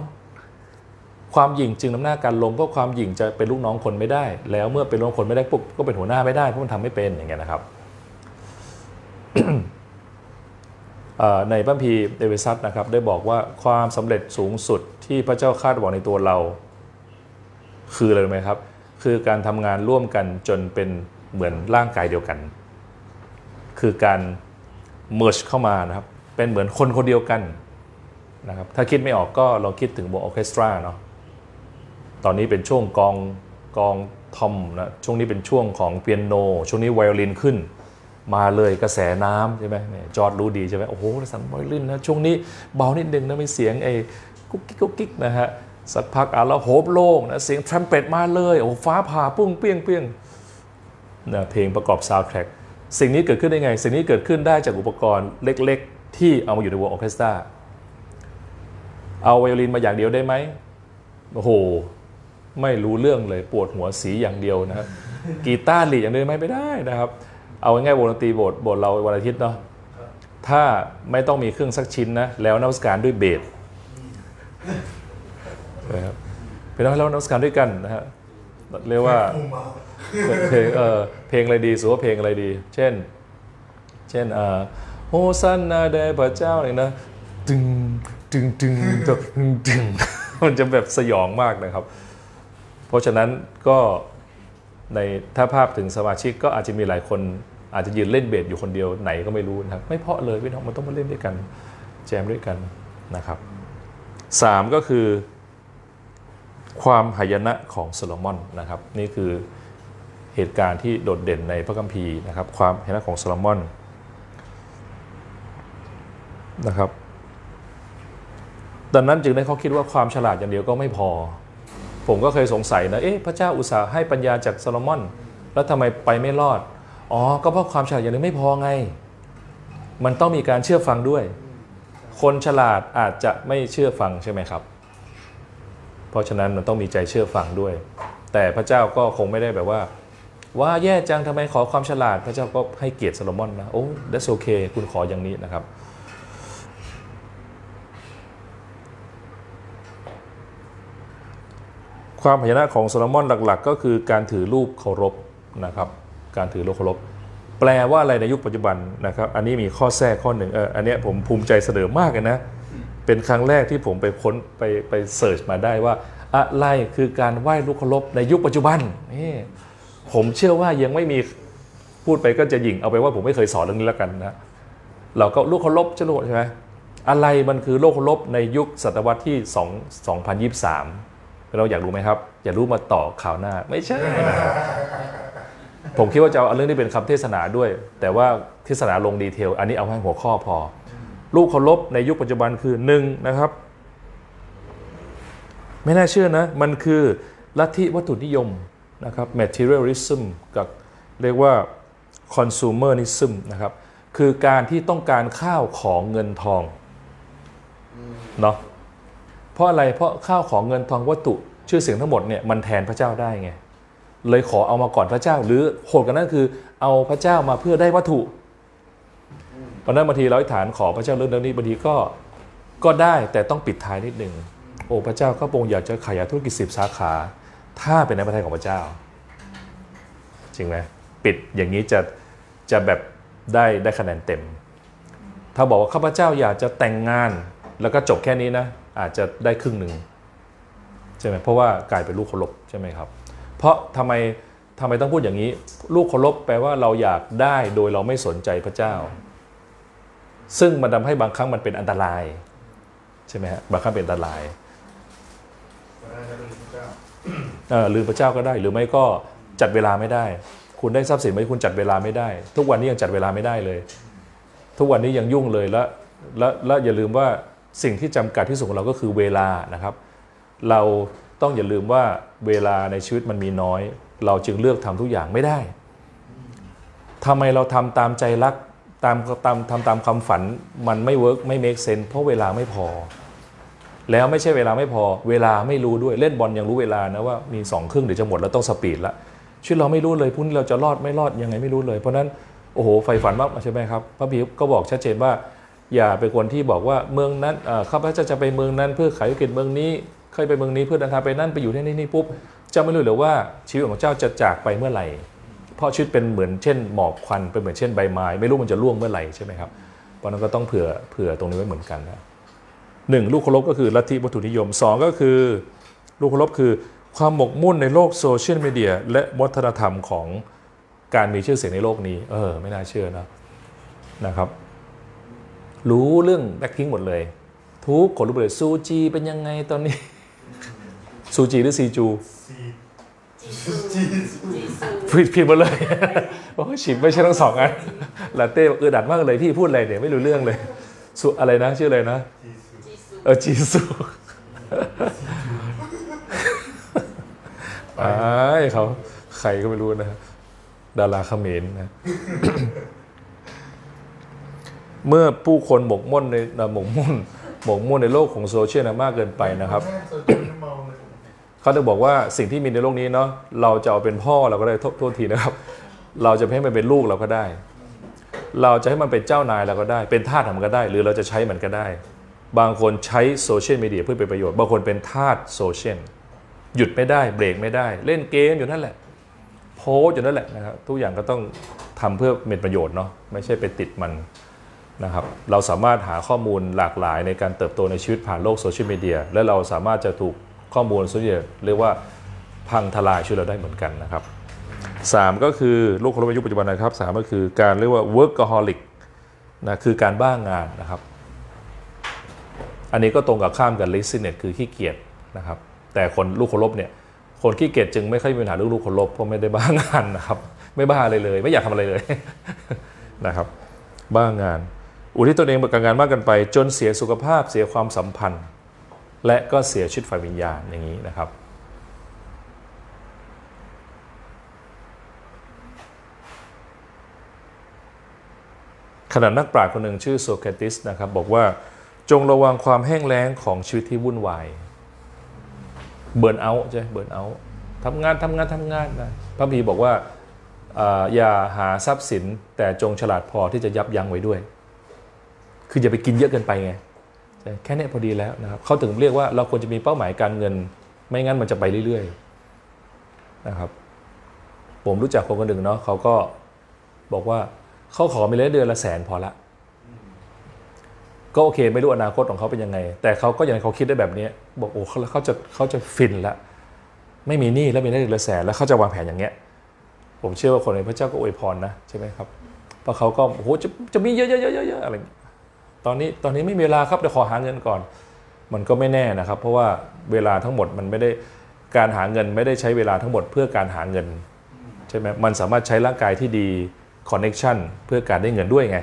ความหยิ่งจึงนำหน้าการลงเพราะความหยิ่งจะเป็นลูกน้องคนไม่ได้ แล้วเมื่อเป็นลูกน้องคนไม่ได้ปุ๊บก็เป็นหัวหน้าไม่ได้เพราะมันทำไม่เป็นอย่างเงี้ยนะครับในพระคัมภีเอเวซัสนะครับได้บอกว่าความสำเร็จสูงสุดที่พระเจ้าคาดหวังในตัวเรา คืออะไรรู้ไหมครับ คือการทำงานร่วมกันจนเป็นเหมือนร่างกายเดียวกัน คือการ merge เข้ามานะครับ เป็นเหมือนคนคนเดียวกันนะครับถ้าคิดไม่ออกก็ลองคิดถึงวงออเคสตราเนาะตอนนี้เป็นช่วงกลองกลองทอมนะช่วงนี้เป็นช่วงของเปียโน ช่วงนี้ไวโอลินขึ้น มาเลยกระแสน้ำใช่ไหมเนี่ยจอร์ดรู้ดีใช่ไหมโอ้โหสั่นไวโอลินนะช่วงนี้เบานิดนึงนะมีเสียงไอ้กุ๊กกิ๊กกุ๊กกิ๊กนะฮะสักพักอะแล้วโหโล่งนะเสียงทรัมเป็ตมาเลยโอ้ฟ้าผ่าปุ้งเปี้ยงเปี้ยงนะเพลงประกอบซาวด์แทร็ก สิ่งนี้เกิดขึ้นได้ไง สิ่งนี้เกิดขึ้นได้จากอุปกรณ์เล็กๆ ที่เอามาอยู่ในวงออเคสตราเอาไวโอลินมาอย่างเดียวได้ไหมโอ้โห ไม่รู้เรื่องเลยปวดหัวสีอย่างเดียวนะครับกีตาร์หลีอย่างเดียวไมไม่ได้นะครับ เอาง่ายๆวงดนตรีโบสถ์โบสถ์เราวันอาทิตย์เนาะถ้าไม่ต้องมีเครื่องสักชิ้นนะแล้วนมัสการด้วยเบสนะครับเป็นแล้วนมัสการด้วยกันนะฮะเรียกว่า เพลงเออเพลงอะไรดีสุว่าเพลงอะไรดี เช่น เช่นอ่าโฮซันนาแด่พระเจ้าเนี่ยนะตึงตึงตึงตึงตึงมันจะแบบสยองมากนะครับ เพราะฉะนั้นก็ในถ้าภาพถึงสมาชิกก็อาจจะมีหลายคนอาจจะยืนเล่นเบสอยู่คนเดียวไหนก็ไม่รู้นะครับไม่เพาะเลยพี่น้องมันต้องมาเล่นด้วยกันแจมด้วยกันนะครับสามก็คือความหายนะของโซโลมอนนะครับ นี่คือ เหตุการณ์ที่โดดเด่นในพระคัมภีร์นะครับ ความหายนะของโซโลมอนนะครับดังนั้นจึงได้เขาคิดว่าความฉลาดอย่างเดียวก็ไม่พอ ผมก็เคยสงสัยนะ เอ๊ะ พระเจ้าอุตส่าห์ให้ปัญญาแก่โซโลมอน แล้วทำไมไปไม่รอด อ๋อ ก็เพราะความฉลาดอย่างเดียวไม่พอไง มันต้องมีการเชื่อฟังด้วย คนฉลาดอาจจะไม่เชื่อฟังใช่ไหมครับ เพราะฉะนั้นมันต้องมีใจเชื่อฟังด้วย แต่พระเจ้าก็คงไม่ได้แบบว่า ว่าแย่จังทำไมขอความฉลาด พระเจ้าก็ให้เกียรติโซโลมอนนะโอ้ that's okay คุณขออย่างนี้นะครับ ความหายนะของโซโลมอนหลักๆ ก็คือการถือรูปเคารพนะครับ การถือรูปเคารพแปลว่าอะไรในยุคปัจจุบันนะครับ อันนี้มีข้อแทรกข้อหนึ่งเอออันเนี้ยผมภูมิใจเสนอมากเลยนะ เป็นครั้งแรกที่ผมไปค้นไปไปเสิร์ชมาได้ว่า อะไรคือการไหว้ลูกเคารพในยุคปัจจุบันนี่ ผมเชื่อว่ายังไม่มีพูดไปก็จะหยิ่งเอาไปว่าผมไม่เคยสอนเรื่องนี้แล้วกันนะเราก็ลูกเคารพใช่ไหมใช่ไหมอะไรมันคือโลกเคารพในยุคศตวรรษที่ 2 2023 เราอยากรู้ไหมครับ อยากรู้มาต่อข่าวหน้า ไม่ใช่นะครับผมคิดว่าจะเอาเรื่องนี้เป็นคำเทศนาด้วย แต่ว่าเทศนาลงดีเทล อันนี้เอาให้หัวข้อพอ ลูกเคารพในยุคปัจจุบันคือหนึ่งนะครับ ไม่น่าเชื่อนะ มันคือลัทธิวัตถุนิยม นะครับ materialism กับเรียกว่า consumerism นะครับ คือการที่ต้องการข้าวของเงินทองเนาะเพราะอะไรเพราะข้าวของเงินทองวัตถุชื่อเสียงทั้งหมดเนี่ยมันแทนพระเจ้าได้ไง เลยขอเอามาก่อนพระเจ้า หรือโหดกันนั่นคือ เอาพระเจ้ามาเพื่อได้วัตถุเพราะนั้นบางทีเราอธิษฐานขอพระเจ้าเรื่องนี้บางทีก็ก็ได้แต่ต้องปิดท้ายนิดหนึ่งโอ้พระเจ้าก็ปรงอยากจะขยายธุรกิจสิบสาขา ถ้าเป็นในประเทศของพระเจ้า จริงไหมปิดอย่างนี้จะจะแบบได้ได้คะแนนเต็ม ถ้าบอกว่าข้าพเจ้าอยากจะแต่งงานแล้วก็จบแค่นี้นะ อาจจะได้ครึ่งหนึ่งใช่ไหมเพราะว่ากลายเป็นลูกเคารพใช่ไหมครับ เพราะทำไมทำไมต้องพูดอย่างนี้ ลูกเคารพแปลว่าเราอยากได้โดยเราไม่สนใจพระเจ้า ซึ่งมันทำให้บางครั้งมันเป็นอันตราย ใช่ไหมฮะบางครั้งเป็นอันตราย ลืมพระเจ้าก็ได้ หรือไม่ก็จัดเวลาไม่ได้ คุณได้ทรัพย์สินไหมคุณจัดเวลาไม่ได้ ทุกวันนี้ยังจัดเวลาไม่ได้เลย ทุกวันนี้ยังยุ่งเลยแล้วแล้วแล้วอย่าลืมว่าสิ่งที่จำกัดที่สุดของเราก็คือเวลานะครับ เราต้องอย่าลืมว่าเวลาในชีวิตมันมีน้อย เราจึงเลือกทำทุกอย่างไม่ได้ทำไมเราทำตามใจรักตามตามทำตามความฝันมันไม่ work ไม่ make sense เพราะเวลาไม่พอ แล้วไม่ใช่เวลาไม่พอเวลาไม่รู้ด้วยเล่นบอลยังรู้เวลานะว่ามีสองครึ่งเดี๋ยวจะหมดแล้วต้อง speed ละชีวิตเราไม่รู้เลยพรุ่งนี้เราจะรอดไม่รอดยังไงไม่รู้เลย เพราะนั้นโอ้โหไฟฝันมากใช่ไหมครับพระบิก็บอกชัดเจนว่า อย่าเป็นคนที่บอกว่าเมืองนั้นข้าพเจ้าจะไปเมืองนั้น เพื่อขายวิกฤตเมืองนี้เคยไปเมืองนี้เพื่อเดินทางไปนั่นไปอยู่ที่นี่นี่ปุ๊บเจ้าไม่รู้หรือว่าชีวิตของเจ้าจะจากไปเมื่อไหร่ เพราะชีวิตเป็นเหมือนเช่นหมอกควันเป็นเหมือนเช่นใบไม้ ไม่รู้มันจะร่วงเมื่อไหร่ใช่ไหมครับเพราะนั้นก็ต้องเผื่อเผื่อตรงนี้ไว้เหมือนกันนะ หนึ่งลูกเคารพก็คือลัทธิวัตถุนิยมสองก็คือลูกเคารพคือความหมกมุ่นในโลกโซเชียลมีเดียและวัฒนธรรมของการมีชื่อเสียงในโลกนี้ เออ ไม่น่าเชื่อนะนะครับ รู้เรื่องแบ็คพิงหมดเลย ทุกคนรู้หมดเลยซูจีเป็นยังไงตอนนี้ซูจีหรือซีจูจีซูผิดผิดหมดเลยโอ้ยฉิบไม่ใช่ทั้งสองอันลาเต้บอกเออดัดมากเลยพี่พูดอะไรเนี่ยไม่รู้เรื่องเลยสุอะไรนะชื่ออะไรนะจีซู เออจีซูอ้ายเขาใครก็ไม่รู้นะดาราเขมรนะเมื่อผู้คนหมกมุ่นในหมกมุ่นหมกมุ่นในโลกของโซเชียลมากเกินไปนะครับเขาจะบอกว่าสิ่งที่มีในโลกนี้เนาะเราจะเอาเป็นพ่อเราก็ได้โทษทีนะครับ เราจะให้มันเป็นลูกเราก็ได้ เราจะให้มันเป็นเจ้านายเราก็ได้ เป็นทาสมันก็ได้ หรือเราจะใช้มันก็ได้ บางคนใช้โซเชียลมีเดียเพื่อเป็นประโยชน์ บางคนเป็นทาสโซเชียล หยุดไม่ได้ เบรกไม่ได้ เล่นเกมอยู่นั่นแหละ โพสอยู่นั่นแหละนะครับ ทุกอย่างก็ต้องทำเพื่อเป็นประโยชน์เนาะ ไม่ใช่ไปติดมันนะครับ เราสามารถหาข้อมูลหลากหลายในการเติบโตในชีวิตผ่านโลกโซเชียลมีเดีย และเราสามารถจะถูกข้อมูลโซเชียลเรียกว่าพังทลายชีวิตเราได้เหมือนกันนะครับสามก็คือโลกของเราในยุคปัจจุบันนะครับสามก็คือการเรียกว่า workaholic นะคือการบ้างงานนะครับ อันนี้ก็ตรงกับข้ามกับ laziness คือขี้เกียจนะครับ แต่คนลูกคนลบเนี่ย คนขี้เกียจจึงไม่ค่อยมีปัญหาเรื่องลูกคนลบเพราะไม่ได้บ้างานนะครับ ไม่บ้าอะไรเลย ไม่อยากทำอะไรเลยนะครับ บ้างาน อุทิศตนเองกับงานมากเกันไป จนเสียสุขภาพเสียความสัมพันธ์ และก็เสียชีวิตฝ่ายวิญญาณอย่างนี้นะครับขณะนักปราชญ์คนหนึ่งชื่อโซเครติสนะครับบอกว่า จงระวังความแห้งแล้งของชีวิตที่วุ่นวายเบิร์นเอาใช่เบิร์นเอาทำงานทำงานทำงานนะพระพีบอกว่าอย่าหาทรัพย์สิน แต่จงฉลาดพอที่จะยับยั้งไว้ด้วย คืออย่าไปกินเยอะเกินไปไงแค่เนี้ยพอดีแล้วนะครับเขาถึงเรียกว่าเราควรจะมีเป้าหมายการเงิน ไม่งั้นมันจะไปเรื่อยๆนะครับ ผมรู้จักคนคนหนึ่งเนาะเขาก็บอกว่าเขาขอมีรายเดือนละแสนพอละ ก็โอเค ไม่รู้อนาคตของเขาเป็นยังไง แต่เขาก็ยังเขาคิดได้แบบนี้ บอกโอ้เขาเขาจะเขาจะฟินละไม่มีหนี้แล้วมีได้เดือนละแสนแล้วเขาจะวางแผนอย่างเงี้ย ผมเชื่อว่าคนในพระเจ้าก็อวยพรนะใช่ไหมครับเพราะเขาก็โอ้โหจะจะมีเยอะๆๆๆอะไรอย่างเงี้ยตอนนี้ตอนนี้ไม่มีเวลาครับเดี๋ยวขอหาเงินก่อน มันก็ไม่แน่นะครับ เพราะว่าเวลาทั้งหมดมันไม่ได้การหาเงินไม่ได้ใช้เวลาทั้งหมดเพื่อการหาเงินใช่ไหมมันสามารถใช้ร่างกายที่ดี connection เพื่อการได้เงินด้วยไง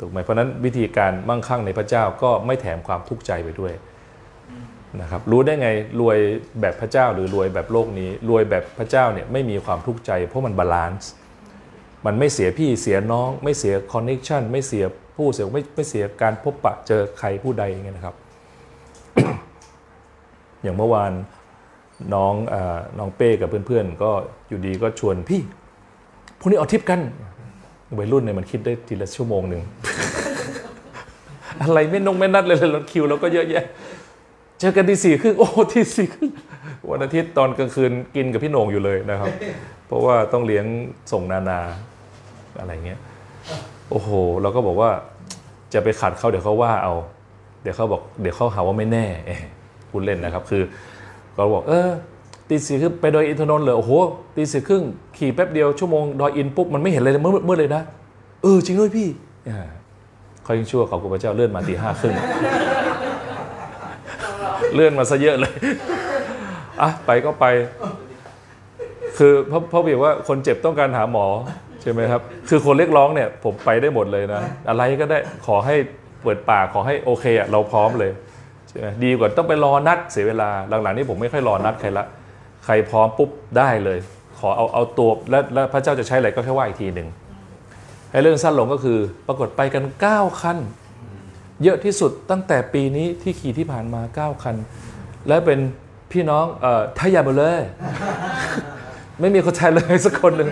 ถูกไหมเพราะนั้นวิธีการมั่งคั่งในพระเจ้าก็ไม่แถมความทุกข์ใจไปด้วยนะครับรู้ได้ไงรวยแบบพระเจ้าหรือรวยแบบโลกนี้ รวยแบบพระเจ้าเนี่ยไม่มีความทุกข์ใจ เพราะมัน balance มันไม่เสียพี่เสียน้อง ไม่เสีย connection ไม่เสียผู้เสียไม่ไม่เสียการพบปะเจอใครผู้ใดอย่างเงี้ยนะครับ อย่างเมื่อวานน้องอน้องเป้กับเพื่อนๆ ก็อยู่ดีก็ชวนพี่พรุ่งนี้เอาทริปกัน วัยรุ่นเนี่ยมันคิดได้ทีละชั่วโมงหนึ่ง อะไรไม่นงไม่นัดเลยรถคิวเราก็เยอะแยะ เจอกันที่สี่ครึ่งโอ้ที่สี่ครึ่งวันอาทิตย์ตอนกลางคืนกินกับพี่โหน่งอยู่เลยนะครับ เพราะว่าต้องเลี้ยงส่งนานาอะไรเงี้ย โอ้โห เราก็บอกว่าจะไปขัดเขาเดี๋ยวเขาว่าเอา เดี๋ยวเขาบอกเดี๋ยวเขาหาว่าไม่แน่พูดเล่นนะครับ คือเราบอกเออตีสี่ครึ่งไปโดยอินทนนท์เลยโอ้โหตีสี่ครึ่ง ขี่แป๊บเดียวชั่วโมงดอยอินปุ๊บมันไม่เห็นอะไรเลยมืดมืดเลยนะเออจริงด้วยพี่อ่าเขายังชั่วเขาคุณพระเจ้าเลื่อนมาตีห้าครึ่งเลื่อนมาซะเยอะเลยอะไปก็ไป คือเพราะเพราะบอกว่าคนเจ็บต้องการหาหมอใช่ไหมครับ คือคนเรียกร้องเนี่ยผมไปได้หมดเลยนะ อะไรก็ได้ขอให้เปิดปากขอให้โอเคอะเราพร้อมเลยใช่ไหมดีกว่าต้องไปรอนัดเสียเวลาหลังๆนี้ผมไม่ค่อยรอนัดใครละ ใครพร้อมปุ๊บได้เลยข อเอาเอาตัวและและพระเจ้าจะใช้อะไรก็แค่ว่าอีกทีหนึ่งให้เรื่องสั้นลงก็คือปรากฏไปกัน 9 คัน เยอะที่สุดตั้งแต่ปีนี้ที่ขี่ที่ผ่านมา 9 คัน และเป็นพี่น้องเอ่อไทยใหญ่หมดเลย ไม่มีคนไทยเลยสักคนหนึ่ง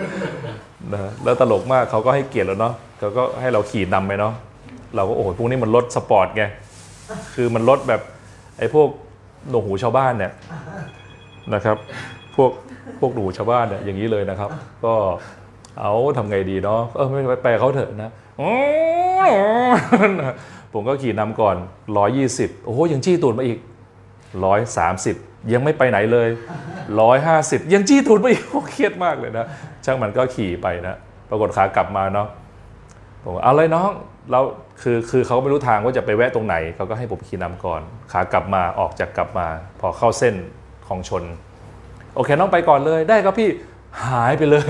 นะแล้วตลกมากเขาก็ให้เกียรติแล้วเนาะเขาก็ให้เราขี่นำไปเนาะเราก็โอ้โหพวกนี้มันรถสปอร์ตไงคือมันรถแบบไอ้พวกหนวกหูชาวบ้านเนี่ยนะครับ พวก พวกหนูชาวบ้านเนี่ยอย่างนี้เลยนะครับ ก็เอาทำไงดีเนาะเออไม่ไปไปเขาเถอะนะผมก็ขี่นำก่อน 120 โอ้โหยังจี้ตูดมาอีก 130 ยังไม่ไปไหนเลย 150 ยังจี้ตูดมาอีกโอ้เครียดมากเลยนะช่างมันก็ขี่ไปนะปรากฏขากลับมาเนาะผมว่าเอาเลยน้องเราคือคือเขาไม่รู้ทางว่าจะไปแวะตรงไหนเขาก็ให้ผมขี่นำก่อน ขากลับมาออกจากกลับมา พอเข้าเส้นของชน โอเค น้องไปก่อนเลย ได้ครับพี่หายไปเลย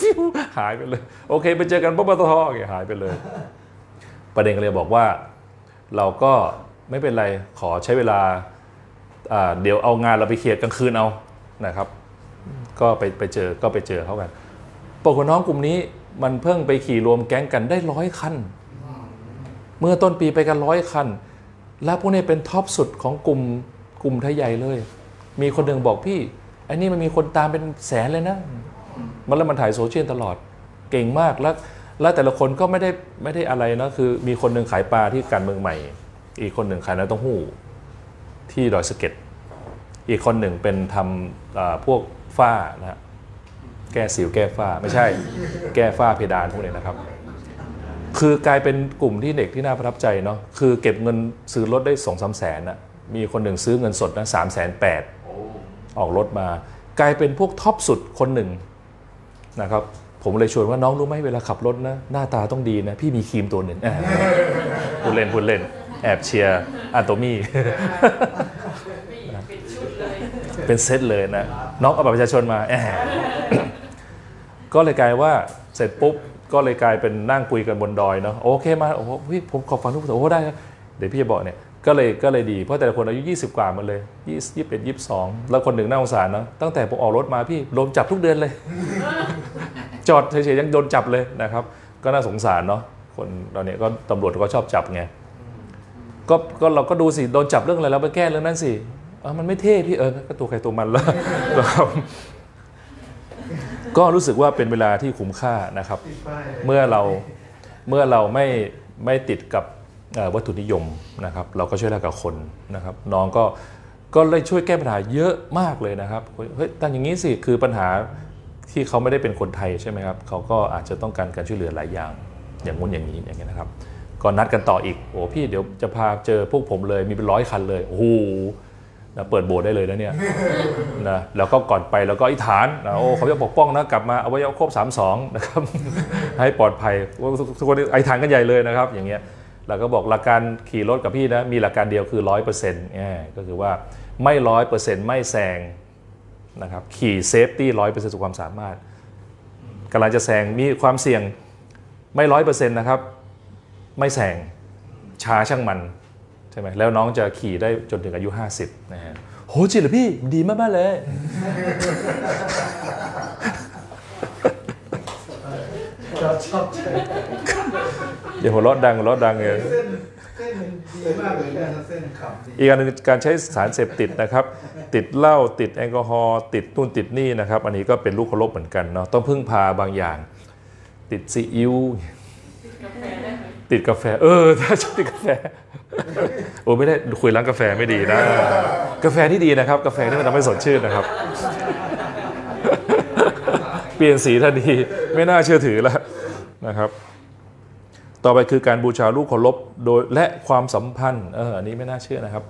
ฟิวหายไปเลย โอเค ไปเจอกันปปตทอย่างเงี้ยหายไปเลย ประเด็นก็เลยบอกว่า เราก็ไม่เป็นไรขอใช้เวลาเดี๋ยวเอางานเราไปเคลียร์กลางคืนเอานะครับ ก็ไปไปเจอก็ไปเจอเขากันปรากฏน้องกลุ่มนี้มันเพิ่งไปขี่รวมแก๊งกันได้ร้อยคัน เมื่อต้นปีไปกันร้อยคัน แล้วพวกนี้เป็น top สุดของกลุ่ม กลุ่มไทยใหญ่เลย มีคนหนึ่งบอกพี่ไอ้นี่มันมีคนตามเป็นแสนเลยนะมันแล้วมันถ่ายโซเชียลตลอด เก่งมากแล้วแล้วแต่ละคนก็ไม่ได้ไม่ได้อะไรนะคือ มีคนหนึ่งขายปลาที่การเมืองใหม่ อีกคนหนึ่งขายน้ำเต้าหู้ที่ดอยสะเก็ดอีกคนหนึ่งเป็นทำอ่าพวกฝ้านะฮะแก้สิวแก้ฝ้าไม่ใช่ แก้ฝ้าเพดานพวกนี้นะครับ คือกลายเป็นกลุ่มที่เด็กที่น่าประทับใจเนาะคือเก็บเงินซื้อรถได้สองสามแสนนะ มีคนหนึ่งซื้อเงินสดนะสามแสนแปดออกรถมา กลายเป็นพวก top สุดคนหนึ่งนะครับผมเลยชวนว่าน้องรู้ไหมเวลาขับรถนะหน้าตาต้องดีนะ พี่มีครีมตัวหนึ่งอ่าพูดเล่นพูดเล่น แอบเชียร์อาโตมี่ไม่เป็นชุดเลยเป็นเซตเลยนะ น้องเอาบัตรประชาชนมาแหมก็เลยกลายว่าเสร็จปุ๊บ ก็เลยกลายเป็นนั่งคุยกันบนดอยเนาะโอเคมาโอ้โหพี่ผมขอฟังทุกคนโอ้โหได้ครับเดี๋ยวพี่จะบอกเนี่ย ก็เลยก็เลยดีเพราะแต่ละคนอายุ 20 กว่าหมันเลย20 21 22 แล้วคนหนึ่งน่าสงสารเนาะตั้งแต่ผมออกรถมาพี่โดนจับทุกเดือนเลย จอดเฉยๆยังโดนจับเลยนะครับ ก็น่าสงสารเนาะคนเราเนี่ยก็ตำรวจก็ชอบจับไงก็ก็เราก็ดูสิโดนจับเรื่องอะไรแล้วไปแก้เรื่องนั้นสิเออมันไม่เท่พี่เออก็ตัวใครตัวมันแล้วนะครับก็รู้สึกว่าเป็นเวลาที่คุ้มค่านะครับ เมื่อเราเมื่อเราไม่ไม่ติดกับ วัตถุนิยมนะครับเราก็ช่วยเหลือกับคนนะครับน้องก็ก็เลยช่วยแก้ปัญหาเยอะมากเลยนะครับเฮ้ยตั้งอย่างนี้สิคือปัญหาที่เขาไม่ได้เป็นคนไทยใช่ไหมครับเขาก็อาจจะต้องการการช่วยเหลือหลายอย่างอย่างงู้นอย่างนี้อย่างเงี้ยนะครับก็นัดกันต่ออีกโอ้พี่เดี๋ยวจะพาเจอพวกผมเลยมีเป็นร้อยคันเลยโอ้โหนะเปิดโบสถ์ได้เลยนะเนี่ยนะแล้วก็ก่อนไปแล้วก็อิฐานนะโอ้เขาจะปกป้องนะกลับมาเอาไว้ครบ32นะครับให้ปลอดภัยทุกคนอิฐานกันใหญ่เลยนะครับ อย่างเงี้ย เราก็บอกหลักการขี่รถกับพี่นะมีหลักการเดียวคือร้อยเปอร์เซ็นต์ก็คือว่าไม่ร้อยเปอร์เซ็นต์ไม่แซงนะครับขี่เซฟตี้ร้อยเปอร์เซ็นต์สุดความสามารถกำลังจะแซงมีความเสี่ยงไม่ร้อยเปอร์เซ็นต์นะครับ ไม่แซงช้าช่างมันใช่ไหมแล้วน้องจะขี่ได้จนถึงอายุ 50นะฮะโหจริงเหรอพี่ดีมากๆเลย ชอบชอบใจ อย่าหัวเราะดังหัวเราะดังเลย เส้นเส้นมันดีมากเลยเนี่ยเส้นขำดีอีกอันหนึงการใช้สารเสพติดนะครับ ติดเหล้าติดแอลกอฮอล์ติดนู่นติดนี่นะครับ อันนี้ก็เป็นลูกเคารพเหมือนกันเนาะต้องพึ่งพาบางอย่าง ติดซีอิ๊วกาแฟได้ไหมติดกาแฟ เออ ถ้าชอบติดกาแฟ โอ้ไม่ได้คุยร้านกาแฟไม่ดีนะ กาแฟที่ดีนะครับ กาแฟที่มันทำให้สดชื่นนะครับ เปลี่ยนสีทันทีไม่น่าเชื่อถือแล้วนะครับ ต่อไปคือการบูชาลูกเคารพโดยและความสัมพันธ์เอออันนี้ไม่น่าเชื่อนะครับ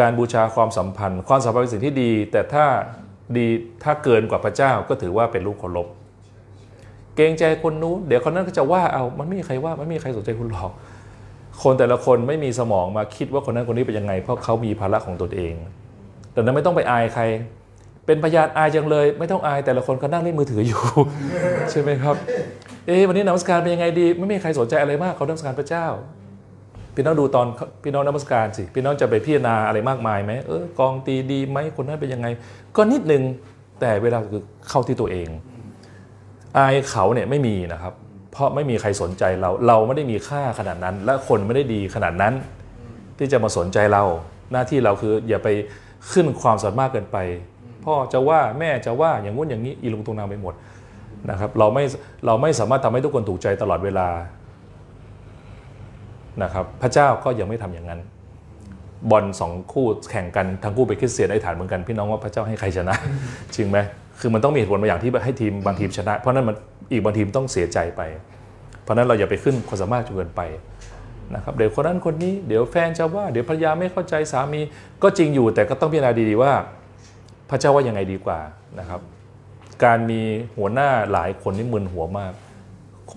การบูชาความสัมพันธ์ ความสัมพันธ์เป็นสิ่งที่ดี แต่ถ้าดีถ้าเกินกว่าพระเจ้าก็ถือว่าเป็นลูกเคารพเกรงใจคนนู้นเดี๋ยวคนนั้นก็จะว่าเอามันไม่มีใครว่ามันไม่มีใครสนใจคุณหรอก คนแต่ละคนไม่มีสมองมาคิดว่าคนนั้นคนนี้เป็นยังไง เพราะเขามีภาระของตนเอง แต่นั้นไม่ต้องไปอายใคร เป็นพยานอายจังเลย ไม่ต้องอายแต่ละคนก็นั่งเล่นมือถืออยู่ ใช่ไหมครับ เอ๊ะวันนี้นมัสการเป็นยังไงดี ไม่มีใครสนใจอะไรมากเขานมัสการพระเจ้า พี่น้องดูตอนพี่น้องนมัสการสิพี่น้องจะไปพิจารณาอะไรมากมายไหมเออกองตีดีไหมคนนั้นเป็นยังไง ก็นิดนึงแต่เวลาคือเข้าที่ตัวเอง อายเขาเนี่ยไม่มีนะครับ เพราะไม่มีใครสนใจเรา เราไม่ได้มีค่าขนาดนั้น และคนไม่ได้ดีขนาดนั้น ที่จะมาสนใจเรา หน้าที่เราคืออย่าไปขึ้นความสามารถเกินไป พ่อจะว่าแม่จะว่าอย่างงู้นอย่างนี้อีลุงตุงนางไปหมดนะครับเราไม่เราไม่สามารถทำให้ทุกคนถูกใจตลอดเวลานะครับพระเจ้าก็ยังไม่ทำอย่างนั้น บอลสองคู่แข่งกันทั้งคู่เป็นคริสเตียนไอ้ฐานเหมือนกัน พี่น้องว่าพระเจ้าให้ใครชนะจริงไหมคือมันต้องมีเหตุผลบางอย่างที่ให้ทีมบางทีมชนะ เพราะนั้นมันอีกบางทีมต้องเสียใจไป เพราะนั้นเราอย่าไปขึ้นความสามารถจนเกินไปนะครับเดี๋ยวคนนั้นคนนี้เดี๋ยวแฟนจะว่า เดี๋ยวภรรยาไม่เข้าใจสามีก็จริงอยู่แต่ก็ต้องพิจารณาดีๆว่า พระเจ้าว่ายังไงดีกว่านะครับ การมีหัวหน้าหลายคนนี่มึนหัวมาก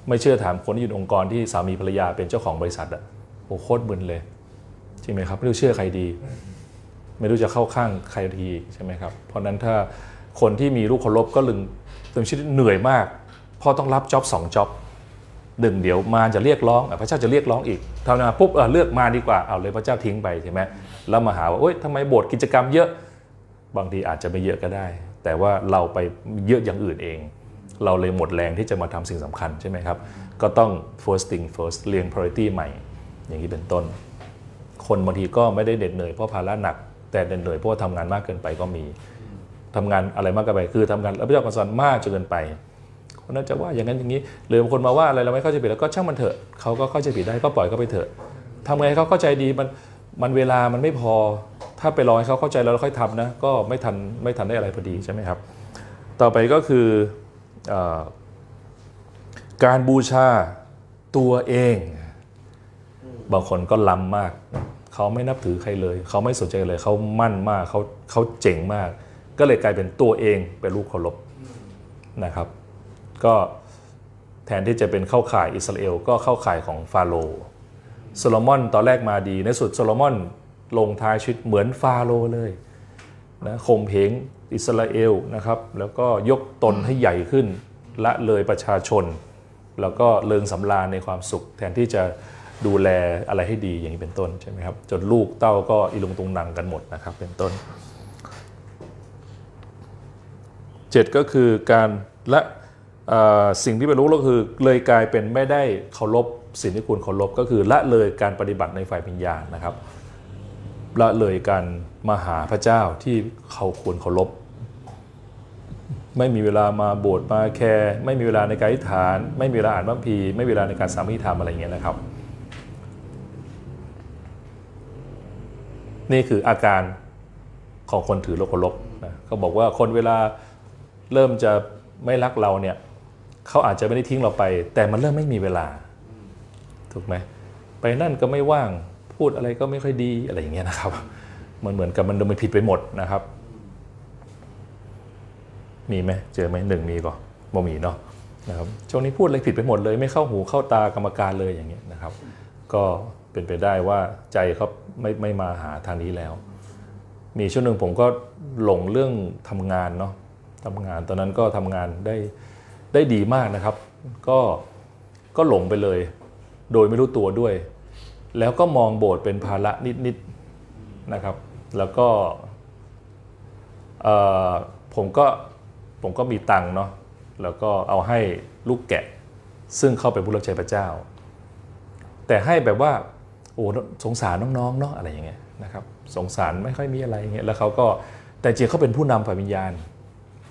ไม่เชื่อถามคนที่อยู่องค์กรที่สามีภรรยาเป็นเจ้าของบริษัทอะโอ้โคตรมึนเลยจริงไหมครับไม่รู้เชื่อใครดี ไม่รู้จะเข้าข้างใครทีใช่ไหมครับ เพราะนั้นถ้าคนที่มีลูกเคารพก็ลึงเต็มชีวิตเหนื่อยมากพราะต้องรับจ็อบสองจ็อบหนึ่งเดี๋ยวมาจะเรียกร้องพระเจ้าจะเรียกร้องอีกทำมาปุ๊บเเลือกมาดีกว่าเอาเลยพระเจ้าทิ้งไปใช่ไหมแล้วมาหาว่าโอ๊ยทำไมโบสถ์กิจกรรมเยอะ บางทีอาจจะไม่เยอะก็ได้ แต่ว่าเราไปเยอะอย่างอื่นเอง เราเลยหมดแรงที่จะมาทำสิ่งสำคัญใช่ไหมครับ ก็ต้อง first thing first เรียง priority ใหม่ อย่างนี้เป็นต้น คนบางทีก็ไม่ได้เด็ดเหนื่อยเพราะภาระหนัก แต่เด็ดเหนื่อยเพราะว่าทำงานมากเกินไปก็มีทำงานอะไรมากเกินไป คือทำงานรับผิดชอบการสอนมากจนเกินไปคนนั้นจะว่าอย่างนั้นอย่างนี้หรือบางคนมาว่าอะไรเราไม่เข้าใจผิดแล้วก็ช่างมันเถอะเขาก็เข้าใจผิดได้ก็ปล่อยเขาไปเถอะทำไงเขาเข้าใจดีมันมันเวลามันไม่พอ ถ้าไปรอให้เขาเข้าใจแล้วเราค่อยทำนะก็ไม่ทันไม่ทันได้อะไรพอดีใช่ไหมครับ ต่อไปก็คือเออการบูชาตัวเอง บางคนก็ล้ำมาก เขาไม่นับถือใครเลย เขาไม่สนใจเลย เขามั่นมากเขาเขาเจ๋งมาก ก็เลยกลายเป็นตัวเองเป็นรูปเคารพนะครับ ก็แทนที่จะเป็นเข้าข่ายอิสราเอลก็เข้าข่ายของฟาโรห์โซโลมอนตอนแรกมาดีในที่สุดโซโลมอน ลงท้ายชีวิตเหมือนฟาโรห์เลยนะข่มเหงอิสราเอลนะครับแล้วก็ยกตนให้ใหญ่ขึ้นละเลยประชาชน แล้วก็เลิงสำราญในความสุข แทนที่จะดูแลอะไรให้ดีอย่างนี้เป็นต้นใช่ไหมครับจนลูกเต้าก็อีลุงตุงนังกันหมดนะครับเป็นต้นเจ็ดก็คือการและสิ่งที่เป็นรู้ก็คือเลยกลายเป็นไม่ได้เคารพสิ่งที่ควรเคารพก็คือละเลยการปฏิบัติในฝ่ายวิญญานะครับ ละเลยการมาหาพระเจ้าที่เขาควรเคารพไม่มีเวลามาโบสถ์มาแคร์ไม่มีเวลาในการอธิษฐาน ไม่มีเวลาอ่านพระคัมภีร์ไม่มีเวลาในการสามีธรรมอะไรเงี้ยนะครับ นี่คืออาการของคนถือโลกเคารพนะเขาบอกว่าคนเวลาเริ่มจะไม่รักเราเนี่ยเขาอาจจะไม่ได้ทิ้งเราไป แต่มันเริ่มไม่มีเวลาถูกไหมไปนั่นก็ไม่ว่าง พูดอะไรก็ไม่ค่อยดีอะไรอย่างเงี้ยนะครับ มันเหมือนกับมันมันผิดไปหมดนะครับ มีไหมเจอไหมหนึ่งมีก่อนบ่มีเนาะนะครับช่วงนี้พูดอะไรผิดไปหมดเลย ไม่เข้าหูเข้าตากรรมการเลยอย่างเงี้ยนะครับ ก็เป็นไปได้ว่าใจเขาไม่ไม่มาหาทางนี้แล้ว มีช่วงหนึ่งผมก็หลงเรื่องทำงานเนาะทำงานตอนนั้นก็ทำงานได้ได้ดีมากนะครับ ก็ก็หลงไปเลย โดยไม่รู้ตัวด้วย แล้วก็มองโบสถ์เป็นภาระนิดๆนะครับ แล้วก็ผมก็ผมก็มีตังค์เนาะแล้วก็เอาให้ลูกแกะ ซึ่งเข้าไปผู้รับใช้พระเจ้า แต่ให้แบบว่าโอ้สงสารน้องๆเนาะอะไรอย่างเงี้ยนะครับสงสารไม่ค่อยมีอะไรอย่างเงี้ยแล้วเขาก็แต่จริงเขาเป็นผู้นำฝ่ายวิญญาณ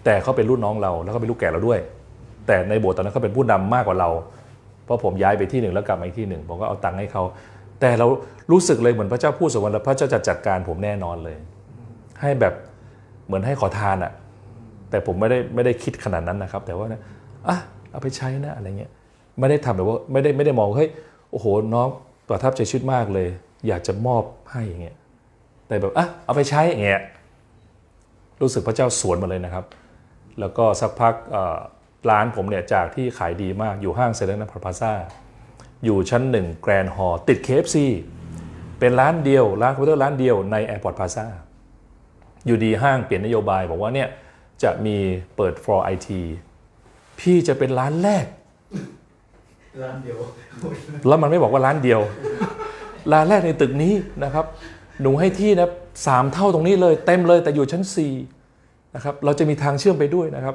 แต่เขาเป็นรุ่นน้องเราแล้วก็เป็นลูกแก่เราด้วย แต่ในโบสถ์ตอนนั้นเขาเป็นผู้นำมากกว่าเรา เพราะผมย้ายไปที่หนึ่งแล้วกลับมาอีกที่หนึ่งผมก็เอาตังค์ให้เขา แต่เรารู้สึกเลยเหมือนพระเจ้าพูดสวรรค์พระเจ้าจะจัดการผมแน่นอนเลย ให้แบบเหมือนให้ขอทานอะแต่ผมไม่ได้ไม่ได้คิดขนาดนั้นนะครับ แต่ว่านะอะเอาไปใช้นะอะไรเงี้ยไม่ได้ทำแบบว่าไม่ได้ไม่ได้มองเฮ้ยโอ้โหน้องประทับใจชีวิตมากเลย อยากจะมอบให้อย่างเงี้ยแต่แบบอะเอาไปใช้อย่างเงี้ยรู้สึกพระเจ้าสวนมาเลยนะครับ แล้วก็สักพักร้านผมเนี่ยจากที่ขายดีมากอยู่ห้าง Central Airport Plaza อยู่ชั้นหนึ่ง grand hall ติด KFC เป็นร้านเดียว ร้านคอมพิวเตอร์ร้านเดียวใน Airport Plaza อยู่ดีห้างเปลี่ยนนโยบาย บอกว่าเนี่ยจะมีเปิด floor IT พี่จะเป็นร้านแรก ร้านเดียว แล้วมันไม่บอกว่าร้านเดียว ร้านแรกในตึกนี้นะครับ หนูให้ที่นะสามเท่าตรงนี้เลย เต็มเลยแต่อยู่ชั้น 4 นะครับ เราจะมีทางเชื่อมไปด้วยนะครับ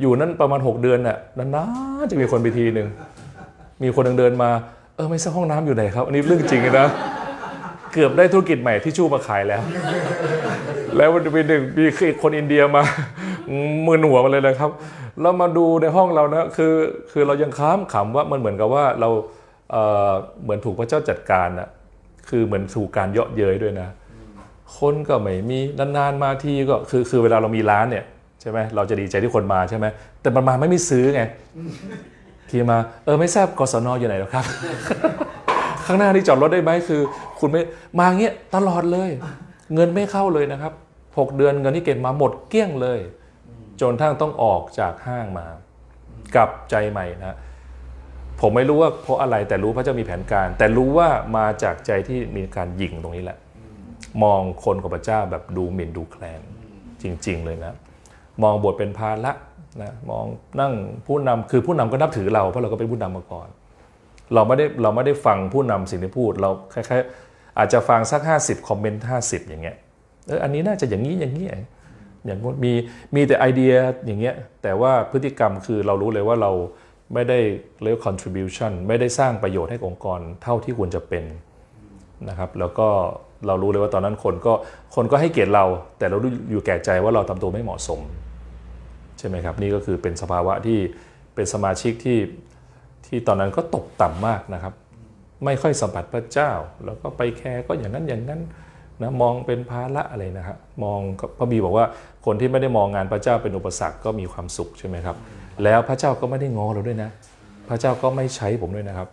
อยู่นั่นประมาณ 6 เดือนน่ะนานๆจะมีคนไปทีหนึ่ง มีคนเดินมา เออไม่ทราบห้องน้ำอยู่ไหนครับ อันนี้เรื่องจริงนะ เกือบได้ธุรกิจใหม่ที่ชู่มาขายแล้ว แล้ววันเป็นหนึ่งมีคนอินเดียมามือหนัวมาเลยนะครับ แล้วมาดูในห้องเรานะคือคือเรายังค้ามขำว่ามันเหมือนกับว่าเราเออเหมือนถูกพระเจ้าจัดการนะคือเหมือนถูกการเยาะเย้ยด้วยนะคนก็ไม่มีนานๆมาทีก็คือคือเวลาเรามีร้านเนี่ยใช่ไหมเราจะดีใจที่คนมาใช่ไหมแต่มันมาไม่มีซื้อไง ทีมาเออไม่ทราบกศนอยู่ไหนหรอครับ ข้างหน้าที่จอดรถได้ไหมคือ คุณไม่มาเงี้ยตลอดเลย เงินไม่เข้าเลยนะครับ 6 เดือนเงินที่เก็บมาหมดเกลี้ยงเลย จนทั้งต้องออกจากห้างมากลับใจใหม่นะผมไม่รู้ว่าเพราะอะไรแต่รู้พระเจ้ามีแผนการ แต่รู้ว่ามาจากใจที่มีการหยิงตรงนี้แหละ มองคนของพระเจ้าแบบดูหมิ่นดูแคลนจริง ๆ เลยนะ มองบทเป็นภาระ นะมองนั่งผู้นำคือผู้นำก็นับถือเราเพราะเราก็เป็นผู้นำมาก่อน เราไม่ได้เราไม่ได้ฟังผู้นำสิ่งที่พูด เราคล้ายๆอาจจะฟังสัก 50 คอมเมนต์ 50 อย่างเงี้ยเอออันนี้น่าจะอย่างนี้อย่างนี้อย่างมีมีแต่ไอเดียอย่างเงี้ยแต่ว่าพฤติกรรมคือเรารู้เลยว่าเราไม่ได้เรียก contribution ไม่ได้สร้างประโยชน์ให้องค์กรเท่าที่ควรจะเป็นนะครับแล้วก็เรารู้เลยว่าตอนนั้นคนก็คนก็ให้เกียรติเรา แต่เราอยู่แก่ใจว่าเราทำตัวไม่เหมาะสม ใช่ไหมครับนี่ก็คือเป็นสภาวะที่เป็นสมาชิกที่ที่ตอนนั้นก็ตกต่ำมากนะครับ ไม่ค่อยสัมผัสพระเจ้า แล้วก็ไปแคร์ก็อย่างนั้นอย่างนั้นนะมองเป็นภาระอะไรนะครับมองพระบีบอกว่าคนที่ไม่ได้มองงานพระเจ้าเป็นอุปสรรคก็มีความสุขใช่ไหมครับ แล้วพระเจ้าก็ไม่ได้งอเราด้วยนะ พระเจ้าก็ไม่ใช้ผมด้วยนะครับ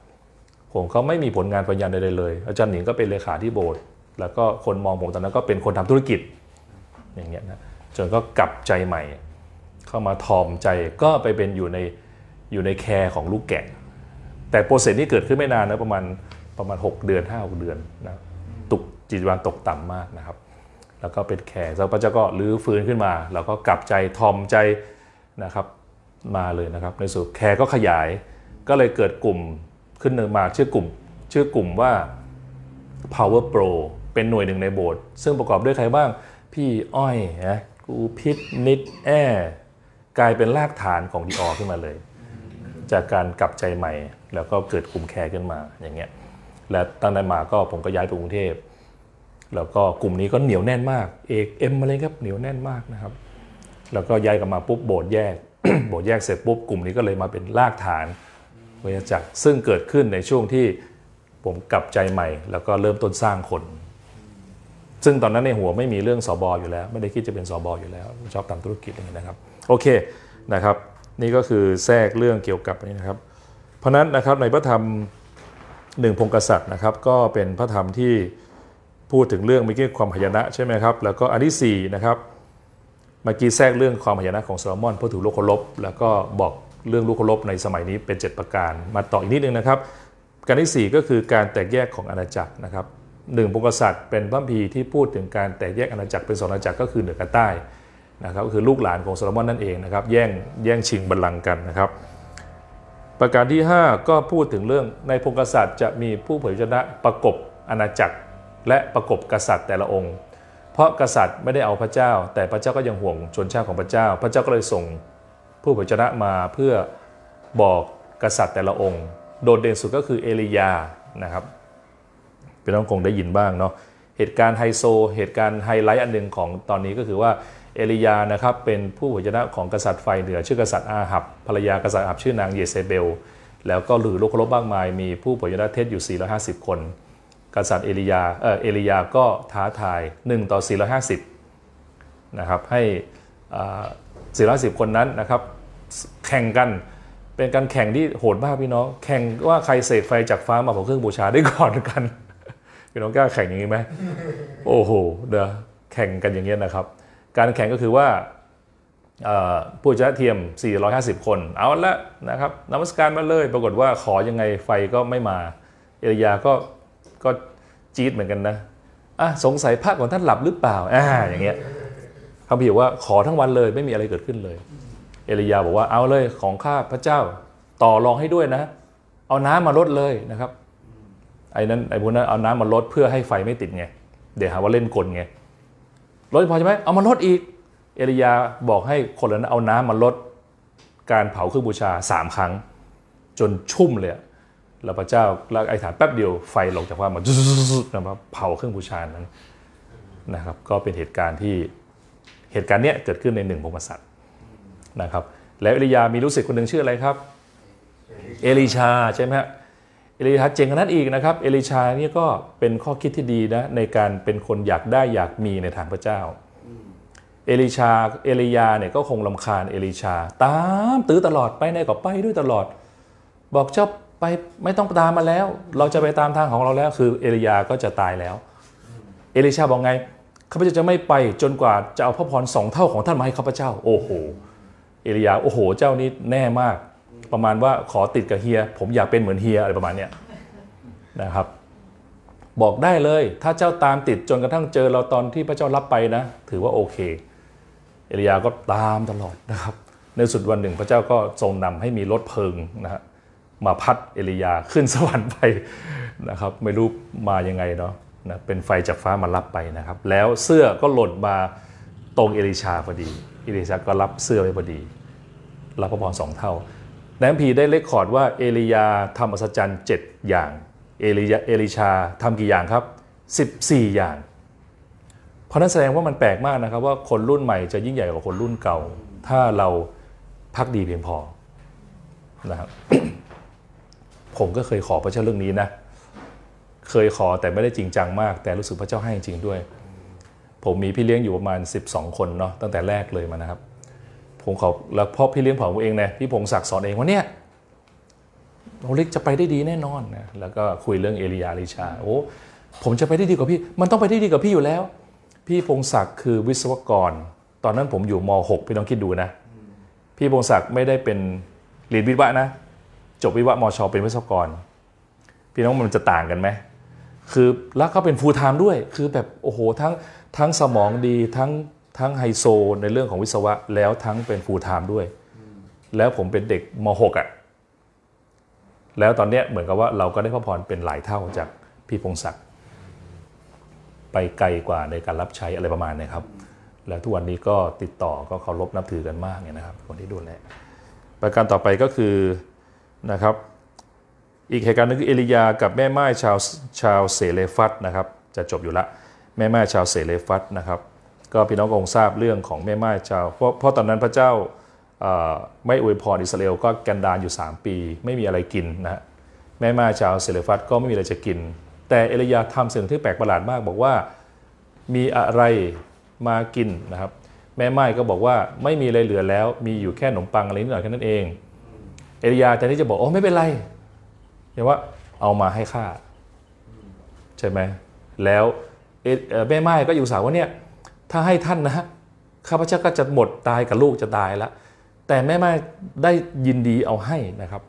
ผมก็ไม่มีผลงานปัญญาใดๆเลย อาจารย์หนิงก็เป็นเลขาที่โบสถ์แล้วก็คนมองผมตอนนั้นก็เป็นคนทำธุรกิจอย่างเงี้ยนะจนก็กลับใจใหม่ เข้ามาถ่อมใจก็ไปเป็นอยู่ในอยู่ใน care ของลูกแกะ แต่ process นี้เกิดขึ้นไม่นานนะประมาณประมาณ 6 เดือน5 6เดือนนะตกจิตวิญญาณตกต่ำมากนะครับ แล้วก็เป็น care แล้วพระเจ้าก็รื้อฟื้นขึ้นมา แล้วก็กลับใจถ่อมใจนะครับมาเลยนะครับ ในสุด care ก็ขยายก็เลยเกิดกลุ่มขึ้นมาชื่อกลุ่มชื่อกลุ่มว่า Power Pro เป็นหน่วยหนึ่งในโบสถ์ซึ่งประกอบด้วยใครบ้าง พี่อ้อยนะกูพิษนิดแอ กลายเป็นรากฐานของดีออขึ้นมาเลย จากการกลับใจใหม่ แล้วก็เกิดกลุ่มแคร์ขึ้นมาอย่างเงี้ยและตั้งแต่มาก็ผมก็ย้ายไปกรุงเทพแล้วก็กลุ่มนี้ก็เหนียวแน่นมากเอกเอ็มอะไรครับเหนียวแน่นมากนะครับ แล้วก็ย้ายกลับมาปุ๊บโบสถ์แยกโบสถ์แยกเสร็จปุ๊บกลุ่มนี้ก็เลยมาเป็นรากฐานวิทยาจักรซึ่งเกิดขึ้นในช่วงที่ผมกลับใจใหม่ แล้วก็เริ่มต้นสร้างคน ซึ่งตอนนั้นในหัวไม่มีเรื่องสอบออยู่แล้ว ไม่ได้คิดจะเป็นสอบออยู่แล้ว ชอบทำธุรกิจอย่างนี้นะครับ โอเคนะครับนี่ก็คือแทรกเรื่องเกี่ยวกับนี้นะครับ เพราะนั้นนะครับในพระธรรมหนึ่งพงกษัตริย์นะครับก็เป็นพระธรรมที่พูดถึงเรื่องเมื่อกี้ความพยานะใช่ไหมครับแล้วก็อันที่สี่นะครับเมื่อกี้แทรกเรื่องความพยานะของโซโลมอนพูดถึงลูกเคารพแล้วก็บอกเรื่องลูกเคารพในสมัยนี้เป็น 7 ประการ มาต่ออีกนิดนึงนะครับ การที่ 4 ก็คือการแตกแยกของอาณาจักรนะครับหนึ่งพงกษัตริย์เป็นพระคัมภีที่พูดถึงการแตกแยกอาณาจักรเป็นสองอาณาจักรก็คือเหนือกับใต้ นะครับก็คือลูกหลานของโซโลมอนนั่นเองนะครับแย่งแย่งชิงบัลลังก์กันนะครับ ประการที่ 5 ก็พูดถึงเรื่องในพงกษัตริย์จะมีผู้เผยชนะประกบอาณาจักร และประกบกษัตริย์แต่ละองค์ เพราะกษัตริย์ไม่ได้เอาพระเจ้า แต่พระเจ้าก็ยังห่วงชนชาติของพระเจ้า พระเจ้าก็เลยส่งผู้เผยชนะมาเพื่อบอกกษัตริย์แต่ละองค์ โดดเด่นสุดก็คือเอลียานะครับพี่น้องคงได้ยินบ้างเนาะเหตุการณ์ไฮโซ เหตุการณ์ไฮไลท์อันหนึ่งของตอนนี้ก็คือว่า เอลียานะครับเป็นผู้เผยชนะของกษัตริย์ไฟเหนือชื่อกษัตริย์อาหับภรรยากษัตริย์อาหับชื่อนางเยเซเบล แล้วก็หรือลูกครพมากมาย มีผู้เผยชนะเทศอยู่ 450 คน กษัตริย์เอลียาเออเอลียาก็ท้าทาย 1 ต่อ 450 นะครับให้ 450 คนนั้นนะครับแข่งกันเป็นการแข่งที่โหดมากพี่น้อง แข่งว่าใครเสกไฟจากฟ้ามาเผาเครื่องบูชาได้ก่อนกัน พี่น้องกล้าแข่งอย่างนี้ไหมโอ้โหเดี๋ยวแข่งกันอย่างเงี้ยนะครับ การแข่งก็คือว่าผู้ชนะเทียม 450 คน เอาละนะครับนมัสการมาเลย ปรากฏว่าขอยังไงไฟก็ไม่มา เอลียาก็ก็จี๊ดเหมือนกันนะอะสงสัยพระของท่านหลับหรือเปล่าอ่าอย่างเงี้ยเขาบอกว่าขอทั้งวันเลยไม่มีอะไรเกิดขึ้นเลย เอลียาบอกว่าเอาเลยของข้าพระเจ้าต่อรองให้ด้วยนะ เอาน้ำมาลดเลยนะครับไอ้นั้นไอ้พวกนั้นเอาน้ำมาลดเพื่อให้ไฟไม่ติดไงเดี๋ยวหาว่าเล่นกลไง ลดพอใช่ไหมเอามาลดอีก เอลียาบอกให้คนเหล่านั้นเอาน้ำมาลดการเผาเครื่องบูชาสามครั้ง จนชุ่มเลยแล้วพระเจ้าแล้วไอ้ฐานแป๊บเดียวไฟลงจากฟ้ามาจุดๆๆนะครับเผาเครื่องบูชานั้นนะครับก็เป็นเหตุการณ์ที่เหตุการณ์เนี้ยเกิดขึ้นในหนึ่งพงศษัตริย์นะครับแล้วเอลียามีลูกศิษย์คนหนึ่งชื่ออะไรครับ เอลิชาใช่ไหมฮะ เอลิชาเจ๋งกว่านั้นอีกนะครับ เอลิชาเนี่ยก็เป็นข้อคิดที่ดีนะในการเป็นคนอยากได้อยากมีในทางพระเจ้า เอลิชาเอลียาเนี่ยก็คงลำคาญเอลิชา ตามตื้อตลอดไปไหนก็ไปด้วยตลอด บอกเจ้าไปไม่ต้องตามมาแล้ว เราจะไปตามทางของเราแล้ว คือเอลียาก็จะตายแล้ว เอลิชาบอกไงข้าพเจ้าจะไม่ไปจนกว่าจะเอาพระพรสองเท่าของท่านมาให้ข้าพเจ้า โอ้โห เอลียาโอ้โห เจ้านี่แน่มาก ประมาณว่าขอติดกับเฮีย ผมอยากเป็นเหมือนเฮียอะไรประมาณเนี้ยนะครับ บอกได้เลยถ้าเจ้าตามติดจนกระทั่งเจอเราตอนที่พระเจ้ารับไปนะ ถือว่าโอเค เอลียาก็ตามตลอดนะครับ ในสุดวันหนึ่งพระเจ้าก็ทรงนำให้มีรถเพลิงนะฮะมาพัดเอลียาขึ้นสวรรค์ไปนะครับ ไม่รู้มายังไงเนาะนะเป็นไฟจากฟ้ามารับไปนะครับ แล้วเสื้อก็หล่นมาตรงเอลิชาพอดีเอลิชาก็รับเสื้อไว้พอดี รับพระพรสองเท่า ในคัมภีร์ได้ record ว่าเอลียาทำอัศจรรย์เจ็ดอย่าง เอลียาเอลิชาทำกี่อย่างครับ 14 อย่าง เพราะนั้นแสดงว่ามันแปลกมากนะครับว่าคนรุ่นใหม่จะยิ่งใหญ่กว่าคนรุ่นเก่า ถ้าเราพักดีเพียงพอนะครับผมก็เคยขอพระเจ้าเรื่องนี้นะ เคยขอแต่ไม่ได้จริงจังมาก แต่รู้สึกพระเจ้าให้จริงด้วย ผมมีพี่เลี้ยงอยู่ประมาณ 12 คนเนาะตั้งแต่แรกเลยมานะครับ ผมขอแล้วพ่อพี่เลี้ยงผมเองนี่ยพี่พงศักดิ์สอนเองว่าเนี่ยโอ้เล็กจะไปได้ดีแน่นอนนะแล้วก็คุยเรื่องเอลียาเอลิชาโอ้ผมจะไปได้ดีกว่าพี่ มันต้องไปได้ดีกว่าพี่อยู่แล้ว พี่พงศักดิ์คือวิศวกร ตอนนั้นผมอยู่ม .6 พี่ต้องคิดดูนะ พี่พงศักดิ์ไม่ได้เป็นเรียนวิศวะนะ จบวิศวะมช เป็นวิศวกร พี่น้องมันจะต่างกันไหมคือแล้วก็เป็น full-time ด้วย คือแบบโอ้โหทั้งทั้งสมองดีทั้ง ทั้งไฮโซในเรื่องของวิศวะ แล้วทั้งเป็น full-time ด้วย แล้วผมเป็นเด็กม .6 อะแล้วตอนเนี้ยเหมือนกับว่าเราก็ได้พระพรเป็นหลายเท่าจากพี่พงศักดิ์ไปไกลกว่าในการรับใช้อะไรประมาณนี้ครับ แล้วทุกวันนี้ก็ติดต่อก็เคารพนับถือกันมากเนี่ยนะครับ คนที่ดูแลประการต่อไปก็คือนะครับอีกเหตุการณ์หนึงคือเอลียากับแม่ไม้ชาวชาวเสเลฟัตนะครับ จะจบอยู่ละแม่ไม้ชาวเสเลฟัตนะครับ ก็พี่น้องคงทราบเรื่องของแม่ไม้ชาเพราะเพราะตอนนั้นพระเจ้าไม่อวยพรอิสราเอลก็กันดารอยู่ 3 ปี ไม่มีอะไรกินนะแม่ไม้ชาเสเลฟัตก็ไม่มีอะไรจะกิน แต่เอลียาทำสิ่งที่แปลกประหลาดมาก บอกว่ามีอะไรมากินนะครับแม่ไม้ก็บอกว่าไม่มีอะไรเหลือแล้ว มีอยู่แค่ขนมปังอะไรนิดหน่อยแค่นั้นเอง เอลียาแทนที่จะบอกโอ้ไม่เป็นไรอย่างว่าเอามาให้ข้าใช่ไหมแล้วแม่ไม้ก็อยู่สาวว่าเนี่ย ถ้าให้ท่านนะข้าพเจ้าก็จะหมดตายกับลูกจะตายแล้วแต่แม่ไม้ได้ยินดีเอาให้นะครับ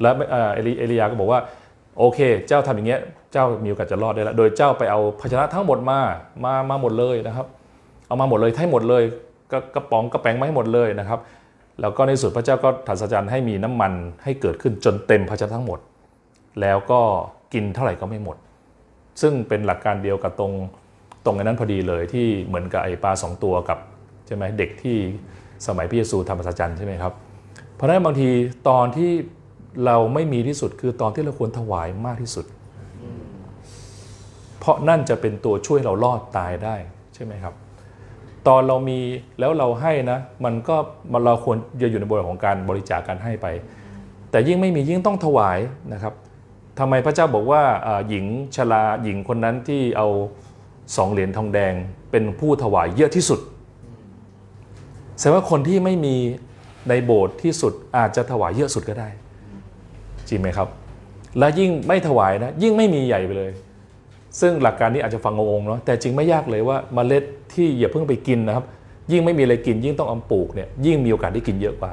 แล้วเอลีเอลียาก็บอกว่า โอเค เจ้าทำอย่างเงี้ยเจ้ามีโอกาสจะรอดได้แล้วโดยเจ้าไปเอาภาชนะทั้งหมดมามามาหมดเลยนะครับ เอามาหมดเลยให้หมดเลยก็กระป๋องกระแปงมาให้หมดเลยนะครับ แล้วก็ในสุดพระเจ้าก็ถัดสัจจันให้มีน้ำมันให้เกิดขึ้นจนเต็มภาชนะทั้งหมด แล้วก็กินเท่าไหร่ก็ไม่หมด ซึ่งเป็นหลักการเดียวกับตรง ตรงอันนั้นพอดีเลยที่เหมือนกับไอปลาสองตัวกับใช่ไหมเด็กที่สมัยพระเยซูทำปัสจันใช่ไหมครับเพราะฉะนั้นบางทีตอนที่เราไม่มีที่สุดคือตอนที่เราควรถวายมากที่สุด เพราะนั่นจะเป็นตัวช่วยเรารอดตายได้ใช่ไหมครับ ตอนเรามีแล้วเราให้นะ มันก็มันเราควรจะอยู่ในบริบทของการบริจาคการให้ไป แต่ยิ่งไม่มียิ่งต้องถวายนะครับทำไมพระเจ้าบอกว่าอ่าหญิงชราหญิงคนนั้นที่เอา สองเหรียญทองแดงเป็นผู้ถวายเยอะที่สุดแสดงว่าคนที่ไม่มีในโบสถ์ที่สุดอาจจะถวายเยอะสุดก็ได้ จริงไหมครับ และยิ่งไม่ถวายนะ ยิ่งไม่มีใหญ่ไปเลย ซึ่งหลักการนี้อาจจะฟังงงๆเนาะแต่จริงไม่ยากเลยว่าเมล็ดที่อย่าเพิ่งไปกินนะครับ ยิ่งไม่มีอะไรกิน ยิ่งต้องเอาปลูกเนี่ยยิ่งมีโอกาสได้กินเยอะกว่า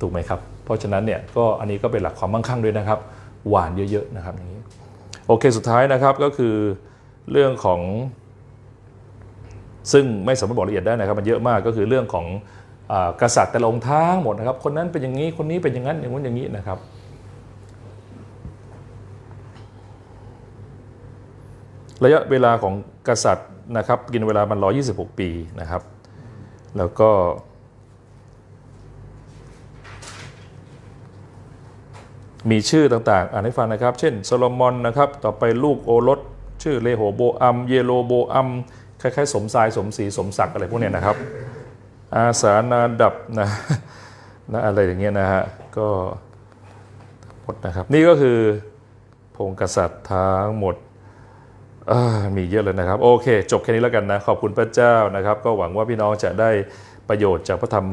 ถูกไหมครับ เพราะฉะนั้นเนี่ยก็อันนี้ก็เป็นหลักความมั่งคั่งด้วยนะครับ หวานเยอะๆนะครับอย่างนี้โอเคสุดท้ายนะครับก็คือ เรื่องของ ซึ่งไม่สามารถบอกละเอียดได้นะครับมันเยอะมากก็คือเรื่องของอกษัตริย์แต่ละองค์ทั้งหมดนะครับ คนนั้นเป็นอย่างนี้คนนี้เป็นอย่างนั้นอย่างนู้นอย่างนี้นะครับระยะเวลาของกษัตริย์นะครับกินเวลามัน 126 ปีนะครับ แล้วก็ มีชื่อต่างๆ อ่านให้ฟังนะครับ เช่นโซโลมอนนะครับ ต่อไปลูกโอรส ชื่อเลโหโบอัม เยโรโบอัม คล้ายๆ สมทรายสมศรีสมศักดิ์อะไรพวกเนี้ยนะครับ อาสานาดับนะนะอะไรอย่างเงี้ยนะฮะ ก็หมดนะครับ นี่ก็คือพงศ์กษัตริย์ทั้งหมดมีเยอะเลยนะครับ โอเค จบแค่นี้แล้วกันนะ ขอบคุณพระเจ้านะครับ ก็หวังว่าพี่น้องจะได้ประโยชน์จากพระธรรม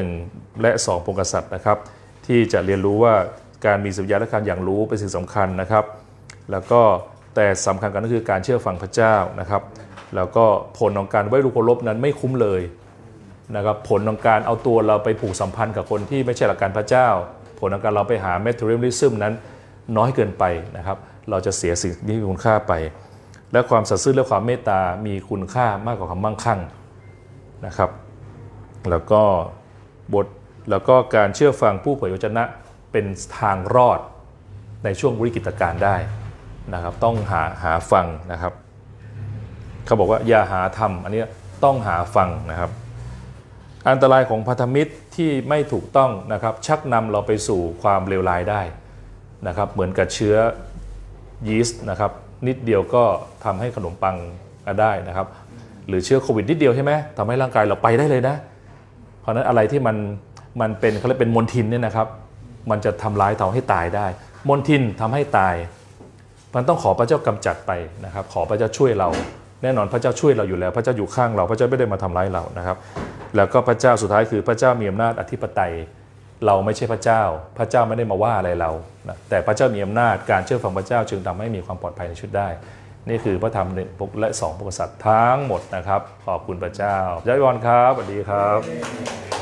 1 และ 2 พงศ์กษัตริย์นะครับ ที่จะเรียนรู้ว่าการมีสัญญาและการอย่างรู้เป็นสิ่งสำคัญนะครับ แล้วก็ แต่สำคัญกันก็คือการเชื่อฟังพระเจ้านะครับ แล้วก็ผลของการไว้รูปเคารพนั้นไม่คุ้มเลยนะครับผลของการเอาตัวเราไปผูกสัมพันธ์กับคนที่ไม่ใช่หลักการพระเจ้า ผลของการเราไปหา materialism นั้นน้อยเกินไปนะครับ เราจะเสียสิ่งที่มีคุณค่าไป และความสัตย์ซื่อและความเมตตา มีคุณค่ามากกว่าความมั่งคั่งนะครับ แล้วก็บทแล้วก็การเชื่อฟังผู้เผยพระวจนะเป็นทางรอดในช่วงวิกฤตการณ์ได้ นะครับต้องหาหาฟังนะครับเขาบอกว่าอย่าหาทำอันนี้ต้องหาฟังนะครับ อันตรายของพันธมิตรที่ไม่ถูกต้องนะครับ ชักนำเราไปสู่ความเลวร้ายได้นะครับ เหมือนกับเชื้อยีสต์นะครับ นิดเดียวก็ทำให้ขนมปังได้นะครับ หรือเชื้อโควิดนิดเดียวใช่ไหมทำให้ร่างกายเราไปได้เลยนะ เพราะนั้นอะไรที่มันมันเป็นเขาเรียกเป็นมลทินเนี่ยนะครับ มันจะทำร้ายทำให้ตายได้ มลทินทำให้ตาย มันต้องขอพระเจ้ากำจัดไปนะครับ ขอพระเจ้าช่วยเรา แน่นอนพระเจ้าช่วยเราอยู่แล้ว พระเจ้าอยู่ข้างเรา พระเจ้าไม่ได้มาทำร้ายเรานะครับ แล้วก็พระเจ้าสุดท้ายคือพระเจ้ามีอำนาจอธิปไตย เราไม่ใช่พระเจ้า พระเจ้าไม่ได้มาว่าอะไรเรานะแต่พระเจ้ามีอำนาจการเชื่อฟังพระเจ้าจึงทำให้มีความปลอดภัยในชีวิตได้ นี่คือพระธรรมหนึ่งและสองพระกษัตริย์ทั้งหมดนะครับ ขอบคุณพระเจ้าย้อยวอนครับสวัสดีครับ